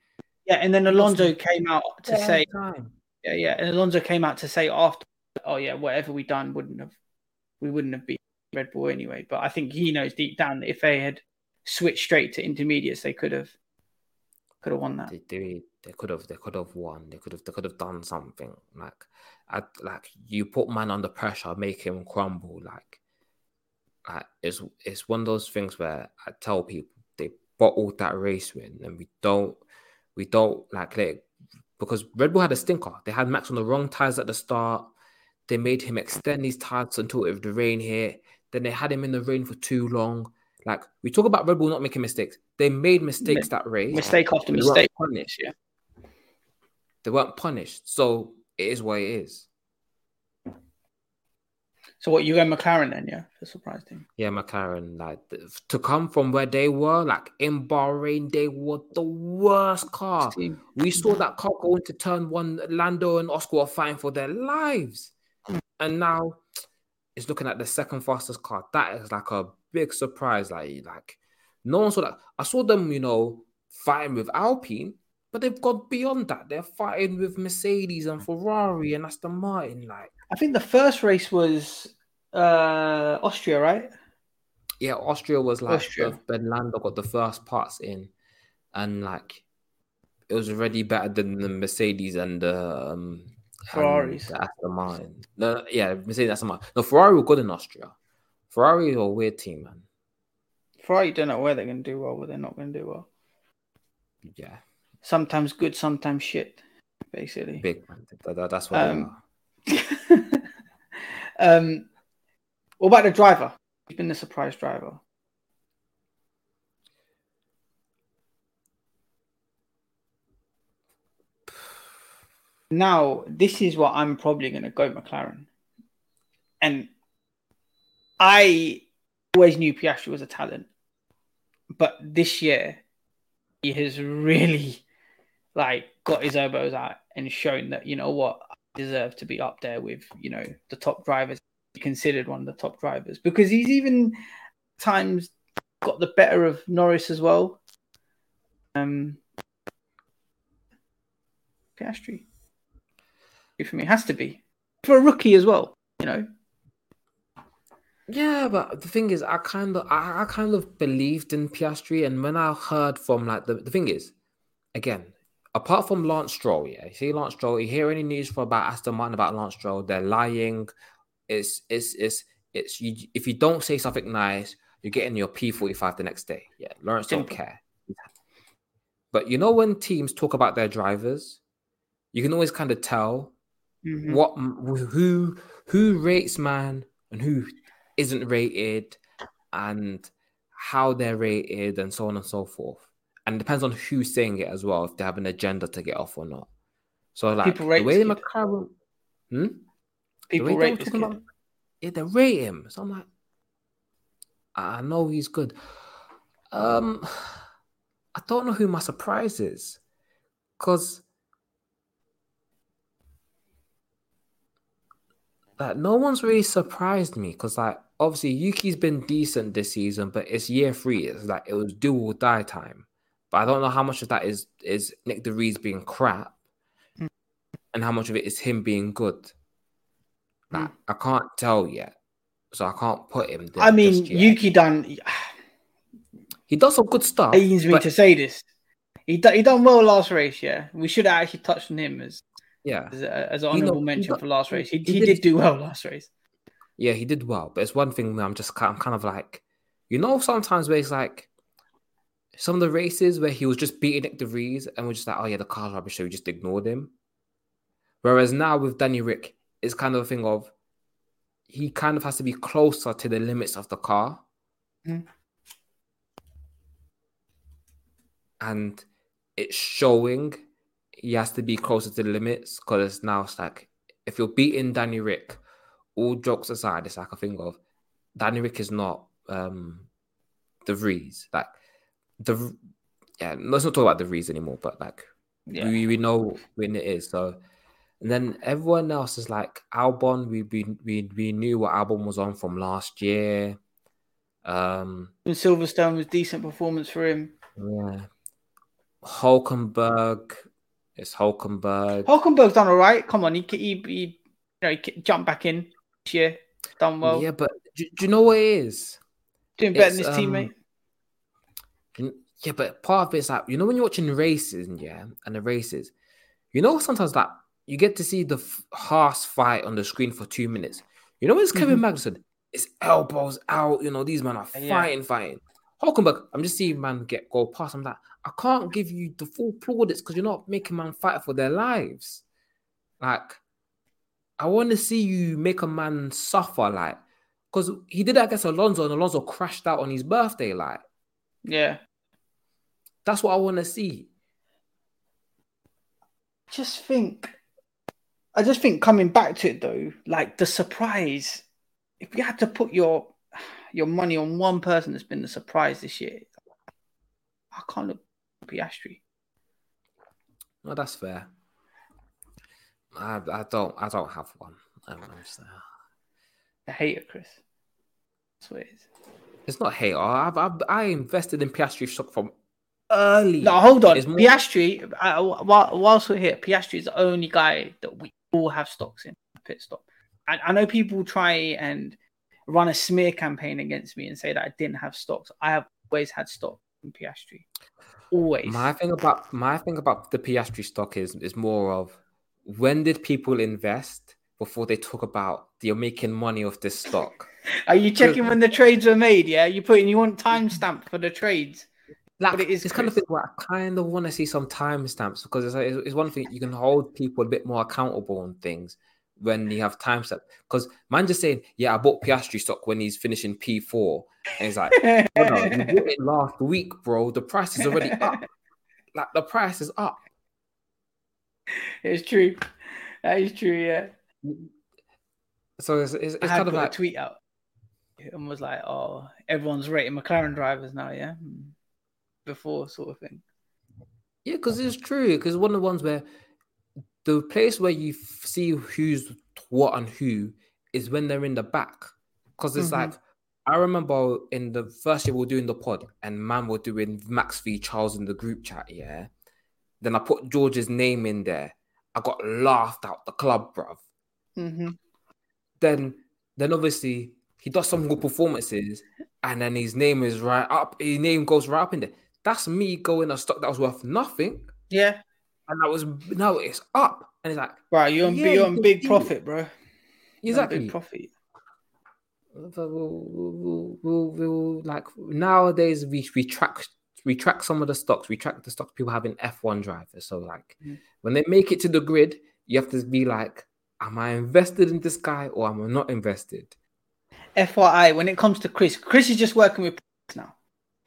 Yeah, and then Alonso came out to say, time. yeah, yeah, and Alonso came out to say after, oh yeah, whatever we done wouldn't have, we wouldn't have beat Red Bull anyway. But I think he knows deep down that if they had switched straight to intermediates, they could have, could have won that. They, they, could have, they could have won. They could have, they could have done something. Like, I, like you put man under pressure, make him crumble. Like, like it's it's one of those things where I tell people they bottled that race win, and we don't, we don't like it, because Red Bull had a stinker. They had Max on the wrong tires at the start. They made him extend these tires until if the rain hit. Then they had him in the rain for too long. Like we talk about Red Bull not making mistakes. They made mistakes that race. Mistake after mistake. punished. Yeah. They weren't punished. So it is what it is. So what you go McLaren then? Yeah, for surprise team. Yeah, McLaren, like to come from where they were, like in Bahrain, they were the worst car. We saw that car go into turn one. Lando and Oscar were fighting for their lives, and now it's looking at the second fastest car. That is like a big surprise. Like, like no one saw that. I saw them, you know, fighting with Alpine, but they've gone beyond that. They're fighting with Mercedes and Ferrari and Aston Martin. Like, I think the first race was uh Austria, right? yeah, Austria was like Austria. when Lando got the first parts in, and like it was already better than the Mercedes and the um, and Ferraris. the Aston Martin. No, yeah, Mercedes Aston Martin. No, Ferrari were good in Austria. Ferrari a weird team, man. Ferrari don't know where they're going to do well, but they're not going to do well. Yeah, Sometimes good, sometimes shit. Basically. big man. That- that- that's what Um, *laughs* um, what about the driver? Who's been the surprise driver? Now, this is what I'm probably going to go McLaren. And I always knew Piastri was a talent. But this year, he has really like got his elbows out and shown that, you know what, I deserve to be up there with, you know, the top drivers, considered one of the top drivers. Because he's even times got the better of Norris as well. Um Piastri. For me, has to be. For a rookie as well, you know. Yeah, but the thing is, I kind of, I, I kind of believed in Piastri, and when I heard from like the, the thing is, again, apart from Lance Stroll, yeah, you see Lance Stroll, you hear any news for about Aston Martin about Lance Stroll, they're lying. It's, it's, it's, it's. You, if you don't say something nice, you're getting your P forty five the next day. Yeah, Lawrence don't care. But you know when teams talk about their drivers, you can always kind of tell Mhm. what who who rates man and who isn't rated and how they're rated and so on and so forth. And it depends on who's saying it as well, if they have an agenda to get off or not. So like People rate the way Skip. McLaren, hmm? People the rate were this talking about- yeah, they rate him. So I'm like, I know he's good. Um, *sighs* I don't know who my surprise is, because like no one's really surprised me. Because like obviously Yuki's been decent this season, but it's year three. It's like it was do or die time. But I don't know how much of that is is Nyck de Vries being crap, and how much of it is him being good. Hmm. Like I can't tell yet, so I can't put him. There I mean. Yuki done. *sighs* he does some good stuff. pains me but- to say this. He done, he done well last race. Yeah, we should have actually touched on him as yeah, as, a, as You know, honourable he mention done- for last race. He, he he, did- did do well last race. Yeah, he did well, but it's one thing where I'm just kind, I'm kind of like, you know, sometimes where it's like some of the races where he was just beating Nyck de Vries and we're just like, oh yeah, the car's rubbish, so we just ignored him. Whereas now with Danny Ric, it's kind of a thing of he kind of has to be closer to the limits of the car. Mm. And it's showing he has to be closer to the limits because now it's like if you're beating Danny Ric, all jokes aside, it's like a thing of Danny Ric is not um de Vries. Like the yeah, let's not talk about de Vries anymore, but like Yeah. we, we know when it is. So and then everyone else is like Albon, we we we, we knew what Albon was on from last year. Um And Silverstone was decent performance for him. yeah. Hulkenberg. It's Hulkenberg. Hulkenberg's done all right. Come on, he he, he you know he jumped back in this year, done well, yeah, but do, do you know what it is? doing better than his um, teammate. Mm, Yeah, but part of it's like you know when you're watching races, yeah, and the races, you know sometimes like you get to see the f- Haas fight on the screen for two minutes. You know when it's Kevin Magnussen, it's elbows out. You know these men are Yeah. fighting, fighting. Hulkenberg, I'm just seeing man get go past. I'm like, I can't give you the full plaudits because you're not making man fight for their lives. Like, I want to see you make a man suffer, like, because he did that against Alonso, and Alonso crashed out on his birthday, like. Yeah, That's what I want to see. just think. I just think coming back to it though, like the surprise. If you had to put your your money on one person that's been the surprise this year, I can't look at Piastri. No, that's fair. I, I don't I don't have one. I'm, I'm just- The hater, Chris. That's what it is. it's not hate. I've, I've I invested in Piastri stock from early. No, hold on. More- Piastri, uh, whilst we're here, Piastri is the only guy that we all have stocks in pit stop. And I know people try and run a smear campaign against me and say that I didn't have stocks. I have always had stock in Piastri. Always. My thing about my thing about the Piastri stock is is more of when did people invest before they talk about you're making money off this stock? *laughs* Are you checking when the trades were made? Yeah, you put in you want timestamp for the trades. Like, But it is it's kind of thing where I kind of want to see some timestamps because it's, like, it's it's one thing you can hold people a bit more accountable on things when you have timestamp. Because man just saying, yeah, I bought Piastri stock when he's finishing P4, and he's like, "Brother, you bought it last week, bro. The price is already up. *laughs* Like the price is up. It's true. That is true. Yeah. So it's, it's, it's kind of like a tweet out and was like, "Oh, everyone's rating McLaren drivers now." Yeah, Hmm. before sort of thing. Yeah, because it's true. Because one of the ones where the place where you f- see who's what and who is when they're in the back. Because it's Mhm. like I remember in the first year we were doing the pod, and man were doing Max v Charles in the group chat. Yeah, then I put George's name in there. I got laughed out the club, bruv. Mm-hmm. Then, then obviously he does some good performances, and then his name is right up. His name goes right up in there. That's me going a stock that was worth nothing. Yeah, and that was now it's up, and it's like right. You're on, Yeah, you're you on big profit, bro. Exactly. big profit. We'll, we'll, we'll, we'll, like nowadays we we track we track some of the stocks. We track the stocks people have in F one drivers. So like Mm. when they make it to the grid, you have to be like, am I invested in this guy or am I not invested? FYI, when it comes to Chris, Chris is just working with now.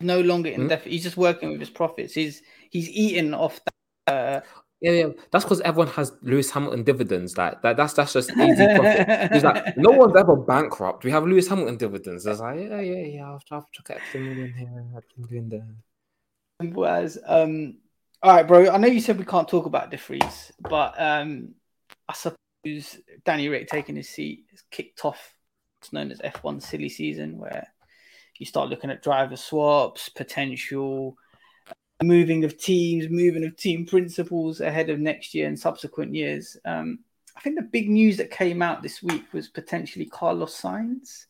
No longer indefinite. He's just working with his profits. He's he's eating off that. Uh, Yeah, yeah, that's because everyone has Lewis Hamilton dividends. Like that, that's that's just easy profit. He's like, no one's ever bankrupt. We have Lewis Hamilton dividends. I was like, yeah, yeah, yeah. I'll try to chuck extra million here, extra million there. Whereas, um, all right, bro. I know you said we can't talk about de Vries, but um, I suppose Danny Ric taking his seat has kicked off what's known as F1 silly season, where you start looking at driver swaps, potential moving of teams, moving of team principals ahead of next year and subsequent years. Um, I think the big news that came out this week was potentially Carlos Sainz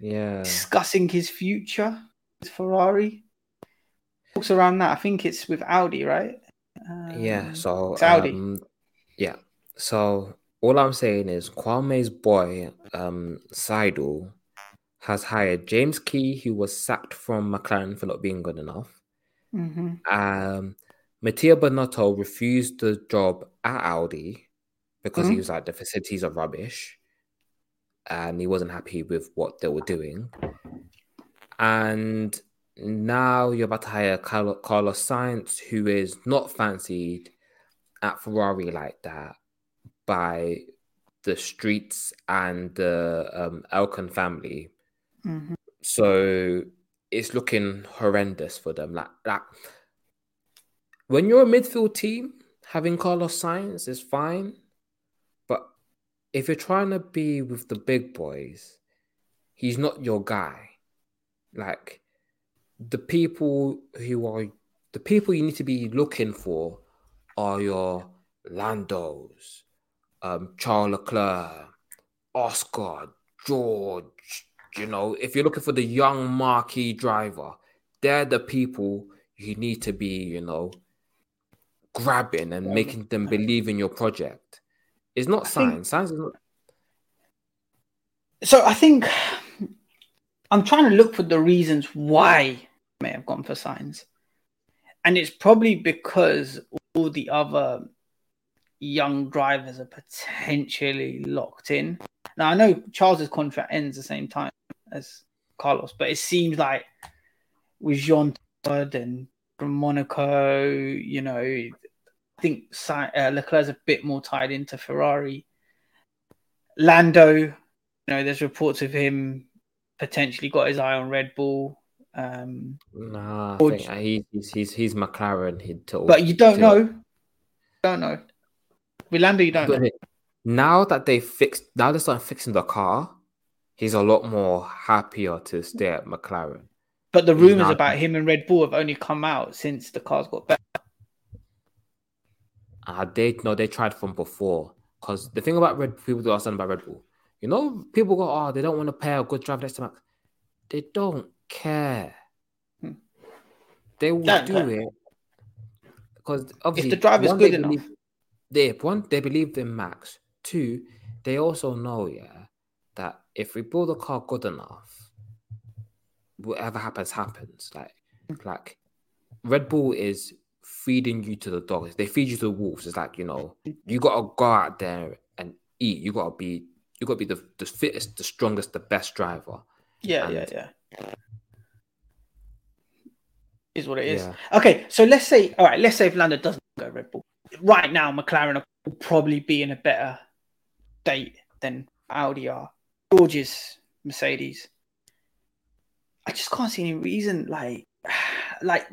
Yeah, discussing his future with Ferrari. Talks around that. I think it's with Audi, right? yeah. Um, So it's Audi. um, yeah. So all I'm saying is Kwame's boy, um, Seidl, has hired James Key, who was sacked from McLaren for not being good enough. Mhm. Um, Mattia Binotto refused the job at Audi because he Mhm. was like the facilities are rubbish, and he wasn't happy with what they were doing. And now you're about to hire Carlos Sainz, who is not fancied at Ferrari like that by the streets and the um, Elkann family. Mhm. So it's looking horrendous for them. Like, like when you're a midfield team, having Carlos Sainz is fine, but if you're trying to be with the big boys, he's not your guy. Like the people who are the people you need to be looking for are your Landos, um, Charles Leclerc, Oscar, George. You know, if you're looking for the young marquee driver, they're the people you need to be, you know, grabbing and making them believe in your project. It's not think- Sainz. Sainz is not. So I think I'm trying to look for the reasons why I may have gone for Sainz. And it's probably because all the other young drivers are potentially locked in. Now I know Charles's contract ends the same time as Carlos, but it seems like with Jean Todt and from Monaco, you know, I think uh, Leclerc's a bit more tied into Ferrari. Lando, you know, there's reports of him potentially got his eye on Red Bull. Um, Nah, I think he, he's he's he's McLaren. He told, but you don't know. Don't know. With Lando, you don't But know. now that they fixed, now they're starting fixing the car, he's a lot more happier to stay at McLaren. But the rumors not- about him and Red Bull have only come out since the cars got better. Uh, they no, they tried from before. Because the thing about Red people do understand about Red Bull, you know, people go, oh, they don't want to pay a good driver next to Max. They don't care. Hmm. They will Don't do care. it because obviously, if the driver's one, good enough. believe- they one they believe in Max. Two, they also know, yeah, that if we build a car good enough, whatever happens, happens. Like, mm. like Red Bull is feeding you to the dogs. They feed you to the wolves. It's like you know, you mm. gotta go out there and eat. You gotta be, you gotta be the, the fittest, the strongest, the best driver. Yeah, yeah, yeah. Is what it is. Yeah. Okay, so let's say, all right, let's say if Lando doesn't go Red Bull. Right now, McLaren will probably be in a better state than Audi are. George's Mercedes. I just can't see any reason, like, *sighs* like,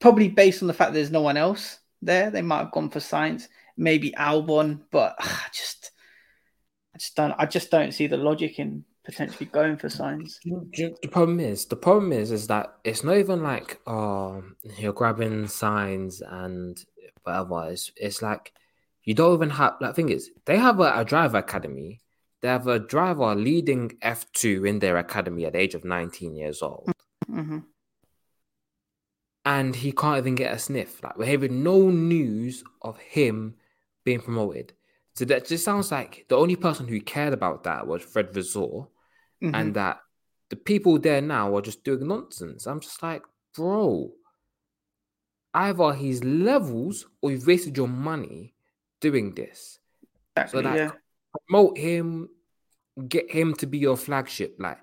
probably based on the fact there's no one else there, they might have gone for Sainz, maybe Albon, but *sighs* I just, I just don't, I just don't see the logic in potentially going for you- The problem is, the problem is, is that it's not even like, oh, you're grabbing Sainz and whatever. It's, it's like you don't even have. Like, thing is, they have a, a driver academy. They have a driver leading F2 in their academy at the age of 19 years old. hmm and he can't even get a sniff. Like we're hearing no news of him being promoted. So that just sounds like the only person who cared about that was Fred Vasseur, Mhm. and that the people there now are just doing nonsense. I'm just like, bro, either he's levels or you've wasted your money doing this. Exactly, so like yeah. Promote him, get him to be your flagship. Like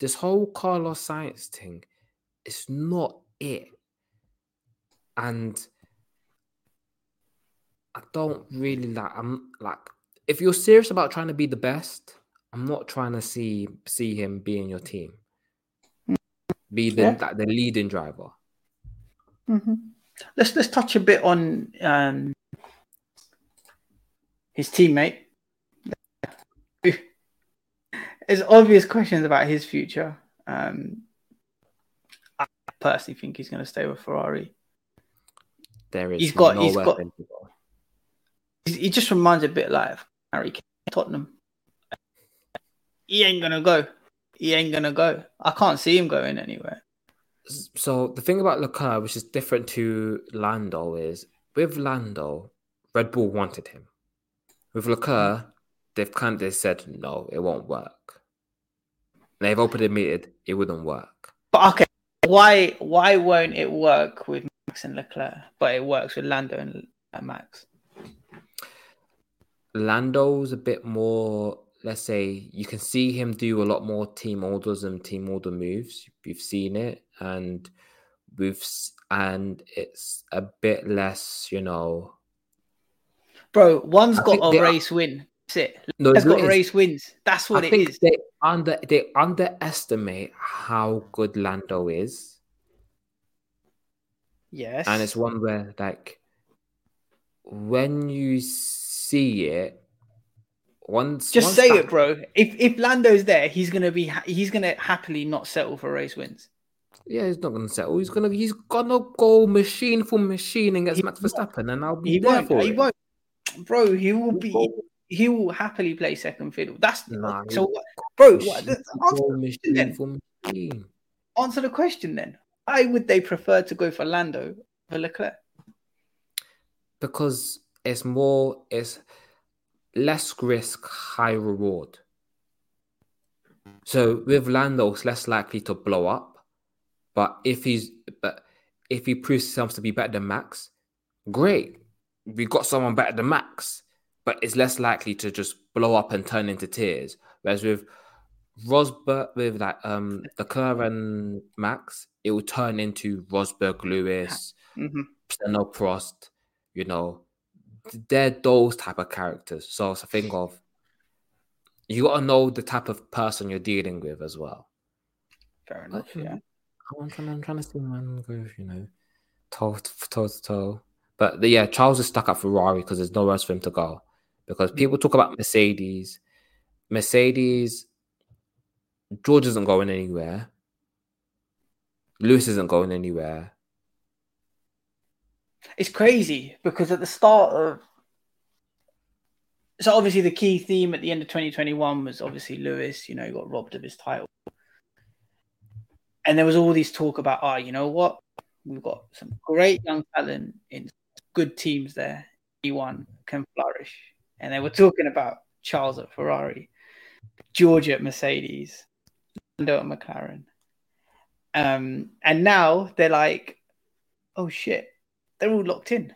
this whole Carlos Sainz thing it's not it. And I don't really like I'm like if you're serious about trying to be the best, I'm not trying to see see him be in your team. Be the Yeah. like the leading driver. Mm-hmm. Let's let's touch a bit on um, his teammate. There's obvious questions about his future. Um, I personally think he's going to stay with Ferrari. There is He's got- no he's got-. He just reminds a bit like Harry Tottenham. He ain't gonna go. He ain't gonna go. I can't see him going anywhere. So the thing about Leclerc, which is different to Lando, is with Lando, Red Bull wanted him. With Leclerc, they've kind of they said no, it won't work. They've openly admitted it wouldn't work. But okay, why why won't it work with Max and Leclerc, but it works with Lando and uh, Max? Lando's a bit more, let's say, you can see him do a lot more team orders and team order moves. We've seen it, and we've and it's a bit less, you know. Bro, one's I got a they are- race win. It. No, Has got is. race wins. That's what I it think is. they under they underestimate how good Lando is, Yes. and it's one where like when you see it, once Just once say that- it, bro. If if Lando's there, he's gonna be ha- he's gonna happily not settle for race wins. Yeah, he's not gonna settle. He's gonna he's gonna go machine for machine and gets He Max Verstappen, and I'll be He there won't. for He it. won't. Bro, he will be. He will happily play second fiddle. That's Nah, so. what- Bro, what, answer, the question then. answer the question then. Why would they prefer to go for Lando for Leclerc? because it's more it's less risk, high reward. So with Lando, it's less likely to blow up. But if he's but if he proves himself to be better than Max, great. We got someone better than Max, but it's less likely to just blow up and turn into tears. Whereas with Rosberg, with like um Leclerc and Max, it will turn into Rosberg, Lewis, Mhm. Senna, Prost. You know, they're those type of characters. So it's a thing of you got to know the type of person you're dealing with as well. Fair enough. But, Yeah. I'm trying, I'm trying to see man go, you know, toe to toe to toe. But the- yeah, Charles is stuck at Ferrari because there's nowhere else for him to go. Because people talk about Mercedes, Mercedes, George isn't going anywhere. Lewis isn't going anywhere. It's crazy because at the start of so obviously the key theme at the end of 2021 was obviously Lewis, you know, he got robbed of his title. And there was all these talk about, oh, you know what? We've got some great young talent in good teams there. F1 can flourish. And they were talking about Charles at Ferrari, George at Mercedes, Lando at McLaren. Um, and now they're like, oh shit, they're all locked in.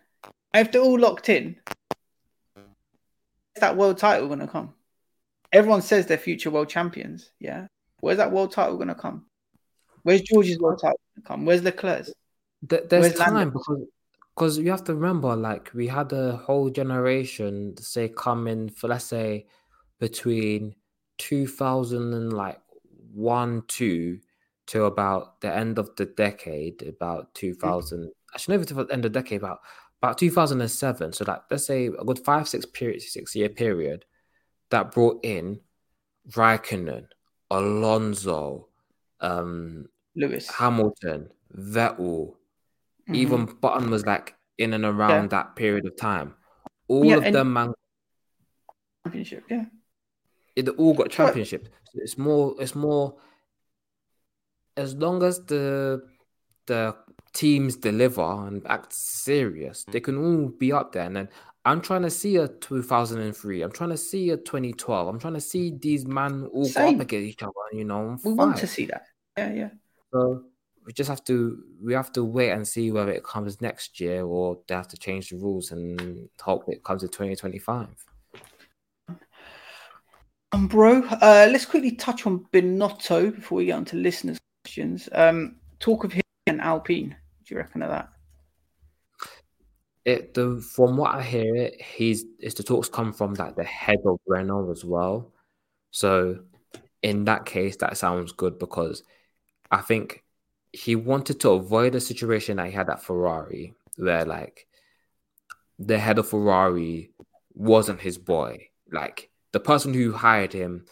If they're all locked in, where's that world title going to come? Everyone says they're future world champions. Yeah. Where's that world title going to come? Where's George's world title going to come? Where's Leclerc's? Th- there's Where's time Lando? because because you have to remember, like we had a whole generation, say, coming for let's say between two thousand and like one, two to about the end of the decade, about two thousand. Actually, never to the end of the decade, about about two thousand and seven. So that let's say a good five, six period, six year period that brought in Raikkonen, Alonso, um, Lewis. Hamilton, Vettel, Mhm. even Button was like in and around Yeah. that period of time. All Yeah, of and- them, man, championship. Yeah. they all got championships. It's more, it's more. As long as the the teams deliver and act serious, they can all be up there. And then I'm trying to see a 2003. I'm trying to see a 2012. I'm trying to see these man all go up against each other. You know, We want to see that. Yeah, yeah. So we just have to we have to wait and see whether it comes next year or they have to change the rules and hope it comes in 2025. Um, bro, uh, let's quickly touch on Binotto before we get on to listeners' questions. Um, talk of him and Alpine? Do you reckon of that? It the from what I hear, he's is the talks come from like the head of Renault as well. So in that case, that sounds good because I think he wanted to avoid a situation that he had at Ferrari, where like the head of Ferrari wasn't his boy. Like the person who hired him,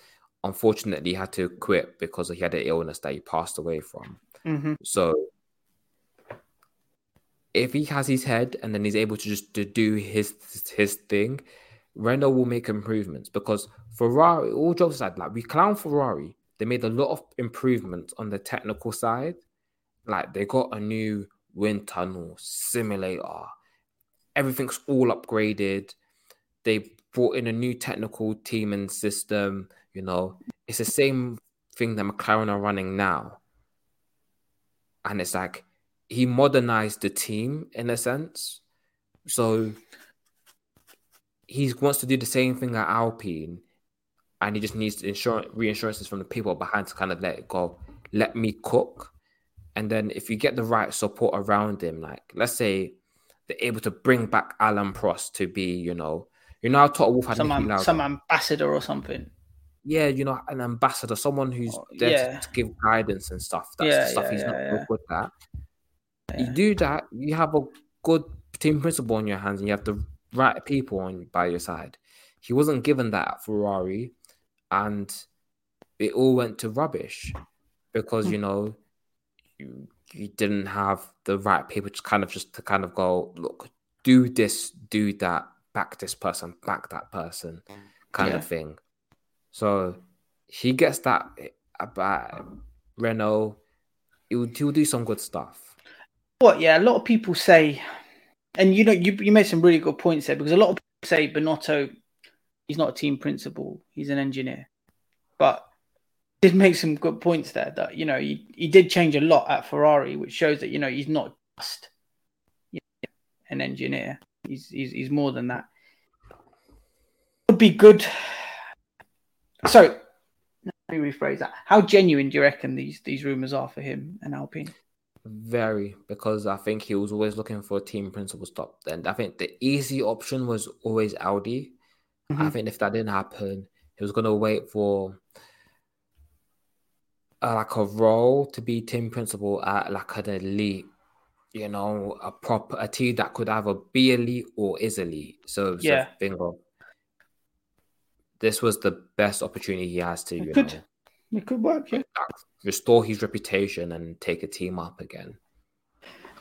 unfortunately, had to quit because he had an illness that he passed away from. Mm-hmm. So if he has his head and then he's able to just to do his his thing, Renault will make improvements because Ferrari, all jokes aside, like we clown Ferrari, they made a lot of improvements on the technical side. Like they got a new wind tunnel simulator, everything's all upgraded. They brought in a new technical team and system. You know, it's the same thing that McLaren are running now. And it's like he modernized the team in a sense. So he wants to do the same thing at Alpine, and he just needs insurance reassurances from the people behind to kind of let it go. Let me cook, and then if you get the right support around him, like let's say they're able to bring back Alain Prost to be, you know, you know Toto Wolff had Some, am- some ambassador or something. yeah, you know, an ambassador, someone who's oh, there to- yeah. to, give guidance and stuff. That's Yeah, the stuff yeah, he's not yeah, good at. You do that, you have a good team principal on your hands, and you have the right people on by your side. He wasn't given that at Ferrari, and it all went to rubbish because hmm. you know you you didn't have the right people to kind of just to kind of go look, do this, do that, back this person, back that person, kind Yeah. of thing. So he gets that about Renault. He'll, he'll do some good stuff. What? Yeah, a lot of people say, and you know, you you made some really good points there because a lot of people say Binotto, he's not a team principal, he's an engineer, but did make some good points there that you know he, he did change a lot at Ferrari, which shows that you know he's not just you know, an engineer. He's, he's he's more than that. Would be good. So let me rephrase that. How genuine do you reckon these these rumors are for him and Alpine? Very, because I think he was always looking for a team principal stop. And I think the easy option was always Audi. I Mhm. think if that didn't happen, he was going to wait for uh, like a role to be team principal at like an elite, you know, a proper a team that could either be elite or is elite. So, so Yeah. bingo. This was the best opportunity he has to, you Good. know, It could work, yeah. restore his reputation and take a team up again.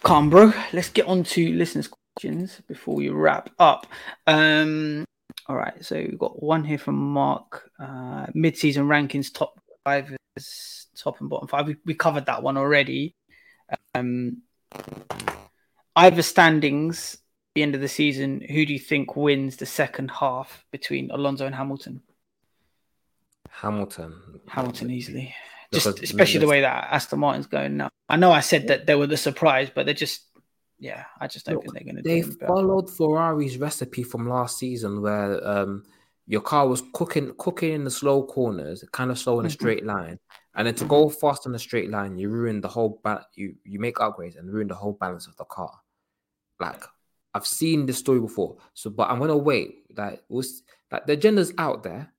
Calm, bro. Let's get on to listeners' questions before we wrap up. Um, all right, so we've got one here from Mark. Uh, mid-season rankings, top five, is top and bottom five. We, we covered that one already. Um, either standings, the end of the season. Who do you think wins the second half between Alonso and Hamilton? Hamilton. Hamilton easily. Because Just especially the let's- way that Aston Martin's going now. I know I said that they were the surprise, but they're just, yeah, I just don't Look, think they're going to They do any followed Ferrari's recipe from last season, where um, your car was cooking, cooking in the slow corners, kind of slow in a Mhm. straight line, and then to go fast in a straight line, you ruin the whole. Ba- you you make upgrades and ruin the whole balance of the car. Like I've seen this story before, so but I'm gonna wait. Like we'll, like the agenda's out there.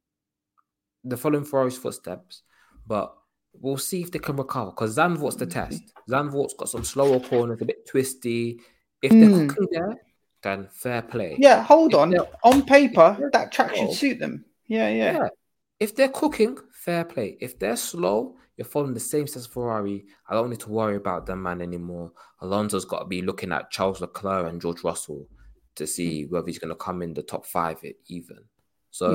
They're following Ferrari's footsteps, but we'll see if they can recover. Because Zandvoort's the test. Zandvoort's got some slower corners, a bit twisty. If they're Mm. cooking there, then fair play. Yeah, hold If on. On paper, that track should suit them. Yeah, yeah. yeah. If they're cooking, fair play. If they're slow, you're following the same as Ferrari. I don't need to worry about them man anymore. Alonso's got to be looking at Charles Leclerc and George Russell to see whether he's going to come in the top five even. So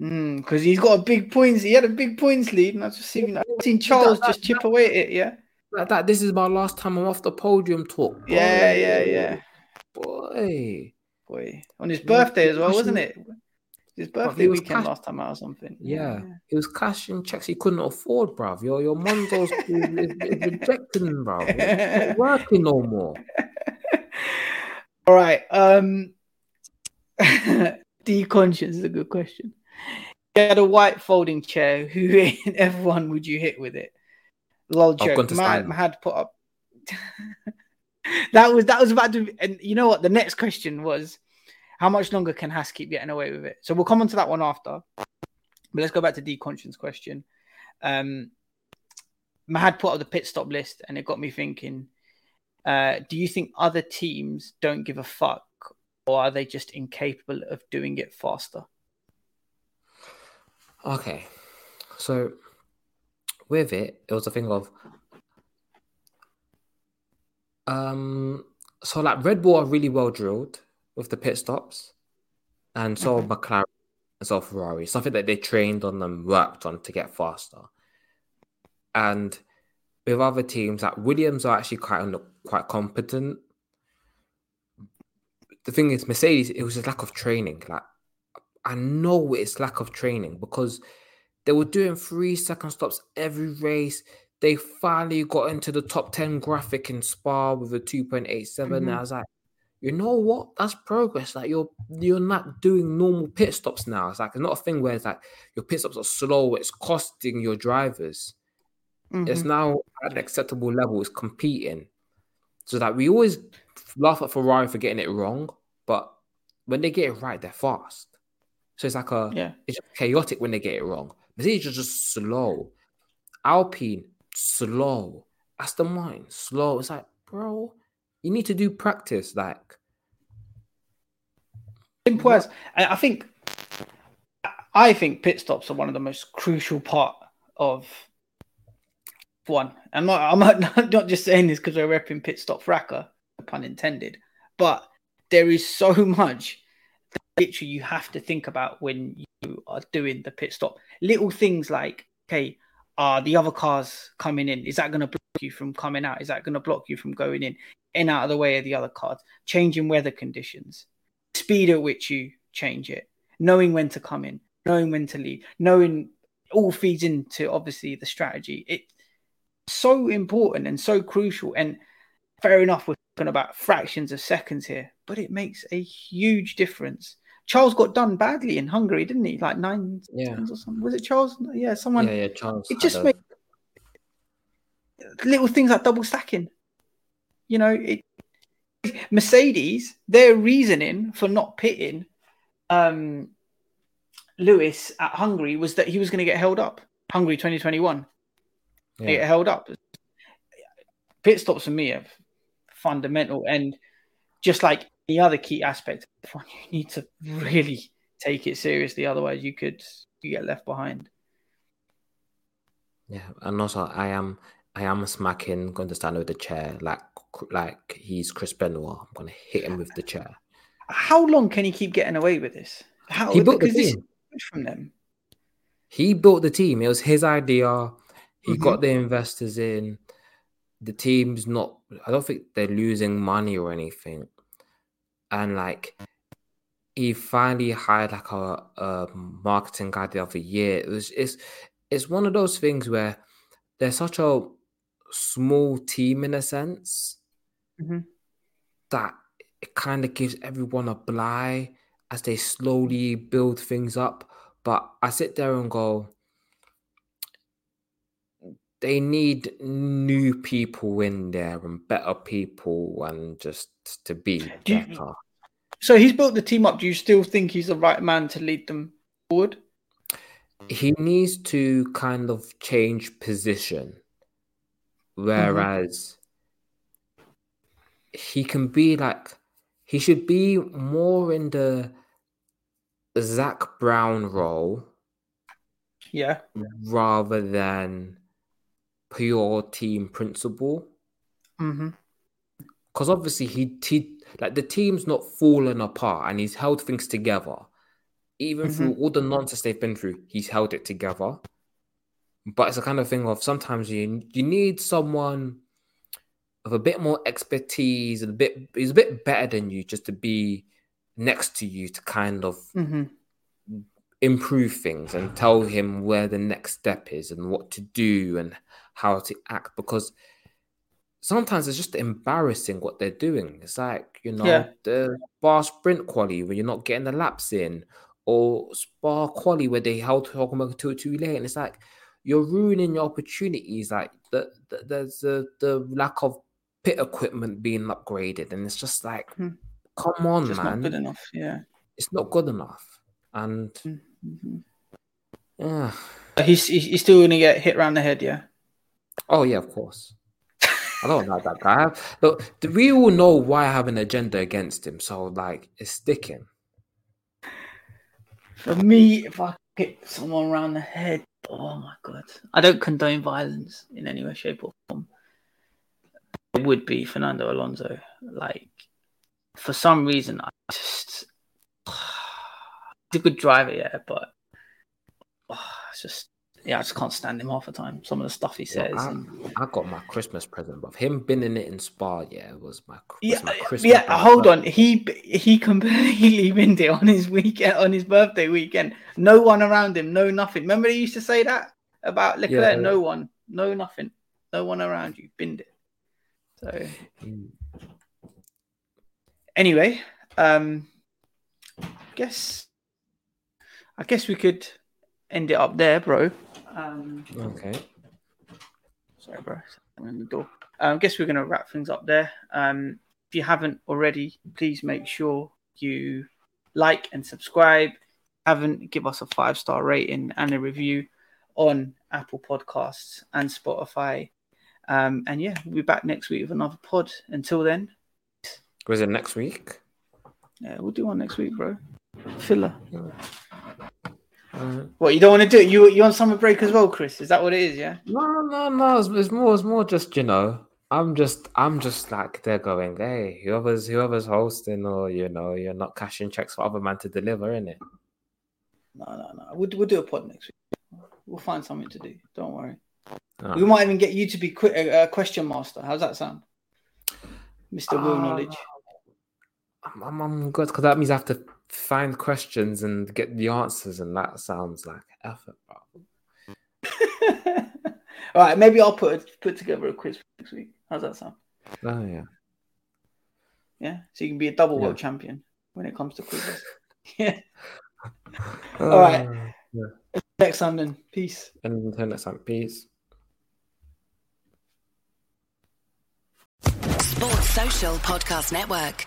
Mm, because he's got a big points. He had a big points lead, and I've just seen, I've seen Charles that- just chip away at it. Yeah, that, this is my last time I'm off the podium talk. yeah, yeah, yeah. Boy. Boy, on his birthday as well, wasn't it? His birthday was weekend cash- last time out or something. Yeah, it was cashing checks he couldn't afford, bruv. Your your Monzo's *laughs* is, is, is rejecting him, bruv. It's not *laughs* working no more. *laughs* All right. Um, D conscience is a good question. You had a white folding chair. Who in F1 would you hit with it? Lol joke. Gunther Matt had put up. That was that was about to. And you know what? The next question was, how much longer can Haas keep getting away with it? So we'll come on to that one after. But let's go back to D Conscience question. Um, Mahad put up the pit stop list, and it got me thinking. Uh, do you think other teams don't give a fuck, or are they just incapable of doing it faster? Okay, so with it, it was a thing of um, so like Red Bull are really well drilled with the pit stops, and so mm-hmm. McLaren and so Ferrari, something that they trained on and worked on to get faster. And with other teams, like Williams are actually quite quite competent. The thing is, Mercedes, it was a lack of training. Like I know it's lack of training because they were doing three second stops every race. They finally got into the top 10 graphic in Spa with a 2.87. Mm-hmm. And I was like, you know what? That's progress. Like you're you're not doing normal pit stops now. It's like it's not a thing where it's like your pit stops are slow, it's costing your drivers. Mm-hmm. It's now at an acceptable level, it's competing. So that we always laugh at Ferrari for getting it wrong, but when they get it right, they're fast. So it's like a yeah, it's chaotic when they get it wrong. Mercedes are just slow. Alpine, slow. That's the mind, slow. It's like, bro, you need to do practice. Like, simple as I think. I think pit stops are one of the most crucial part of one. I'm not. I'm *laughs* not, not just saying this because we're repping pit stop Fracas, pun intended. But there is so *laughs* much literally you have to think about when you are doing the pit stop. Little things like, okay, are the other cars coming in? Is that going to block you from coming out? Is that going to block you from going in? In out of the way of the other cars. Changing weather conditions, speed at which you change it, knowing when to come in, knowing when to leave, knowing all feeds into obviously the strategy. It's so important and so crucial. And fair enough, we're talking about fractions of seconds here, but it makes a huge difference. Charles got done badly in Hungary, didn't he? Like nine yeah. or something. Was it Charles? Yeah, someone. Yeah, yeah, Charles. It just makes little things like double stacking. You know, it, Mercedes, their reasoning for not pitting um, Lewis at Hungary was that he was going to get held up. Hungary 2021. Yeah. Get held up. Pit stops for me are fundamental. And just like any other key aspect, *laughs* you need to really take it seriously. Otherwise, you could you get left behind. Yeah, and also I am I am smacking going to stand with the chair like like he's Chris Benoit. I'm going to hit him with the chair. How long can he keep getting away with this? How he built the team from them. He built the team. It was his idea. He mm-hmm. got the investors in. The team's not. I don't think they're losing money or anything and like he finally hired like a, a marketing guy the other year. It was it's it's one of those things where there's such a small team in a sense mm-hmm. that it kind of gives everyone a bly as they slowly build things up. But I sit there and go, they need new people in there and better people and just to be Do better. You, so he's built the team up. Do you still think he's the right man to lead them forward? He needs to kind of change position. Whereas mm-hmm. he can be like he should be more in the Zak Brown role. Yeah. Rather than pure team principal. Mm-hmm. Because obviously he, he like the team's not fallen apart and he's held things together. Even mm-hmm. through all the nonsense they've been through, he's held it together. But it's a kind of thing of sometimes you you need someone of a bit more expertise and a bit he's a bit better than you just to be next to you to kind of mm-hmm. improve things and tell him where the next step is and what to do and how to act because sometimes it's just embarrassing what they're doing. It's like, you know, yeah. the bar sprint quality where you're not getting the laps in, or Spa quality where they held Hulkenberg too too late. And it's like you're ruining your opportunities. Like the, the there's the, the lack of pit equipment being upgraded, and it's just like, Hmm. come on, Just man, not good enough. Yeah. it's not good enough. And Mm-hmm. *sighs* yeah, He's he's still gonna get hit around the head. Yeah. Oh yeah, of course. I don't like that guy. Look, we all know why I have an agenda against him, so like it's sticking. For me, if I hit someone around the head, oh my god, I don't condone violence in any way, shape, or form. It would be Fernando Alonso. Like, for some reason, I just *sighs* he's a good driver, yeah, but oh, *sighs* it's just yeah, I just can't stand him half the time. Some of the stuff he says. I, and- I got my Christmas present, but him binning it in Spa, yeah, was my, was Yeah, my Christmas yeah. present. Hold on, he he completely *laughs* binned it on his weekend, on his birthday weekend. No one around him, no nothing. Remember he used to say that about Leclerc. Yeah. No one, no nothing, no one around you. Binned it. So anyway, um, guess I guess we could end it up there, bro. Um, Okay. Sorry, bro. I'm in the door. Um, I guess we're going to wrap things up there. Um, if you haven't already, please make sure you like and subscribe. Haven't give us a five star rating and a review on Apple Podcasts and Spotify. Um, and yeah, we'll be back next week with another pod. Until then, Was it next week? yeah, we'll do one next week, bro. Filler. Uh, What you don't want to do? it? You you on summer break as well, Chris? Is that what it is? Yeah. no, no, no. It's, it's more, it's more just you know. I'm just, I'm just like they're going. Hey, whoever's, whoever's hosting, or you know, you're not cashing checks for other man to deliver, innit? No, no, no. We'll, we'll do a pod next week. We'll find something to do. Don't worry. Ah. We might even get you to be qu- a, a question master. How's that sound, Mister Will Ah. Knowledge? I'm, I'm, I'm good because that means I have to find questions and get the answers, and that sounds like effort, bro. *laughs* All right, maybe I'll put a, put together a quiz next week. How's that sound? Oh yeah. Yeah, so you can be a double Yeah. world champion when it comes to quizzes. *laughs* *laughs* yeah. All right. Uh, yeah. Next time then. Peace. And until next time, peace. Sports Social Podcast Network.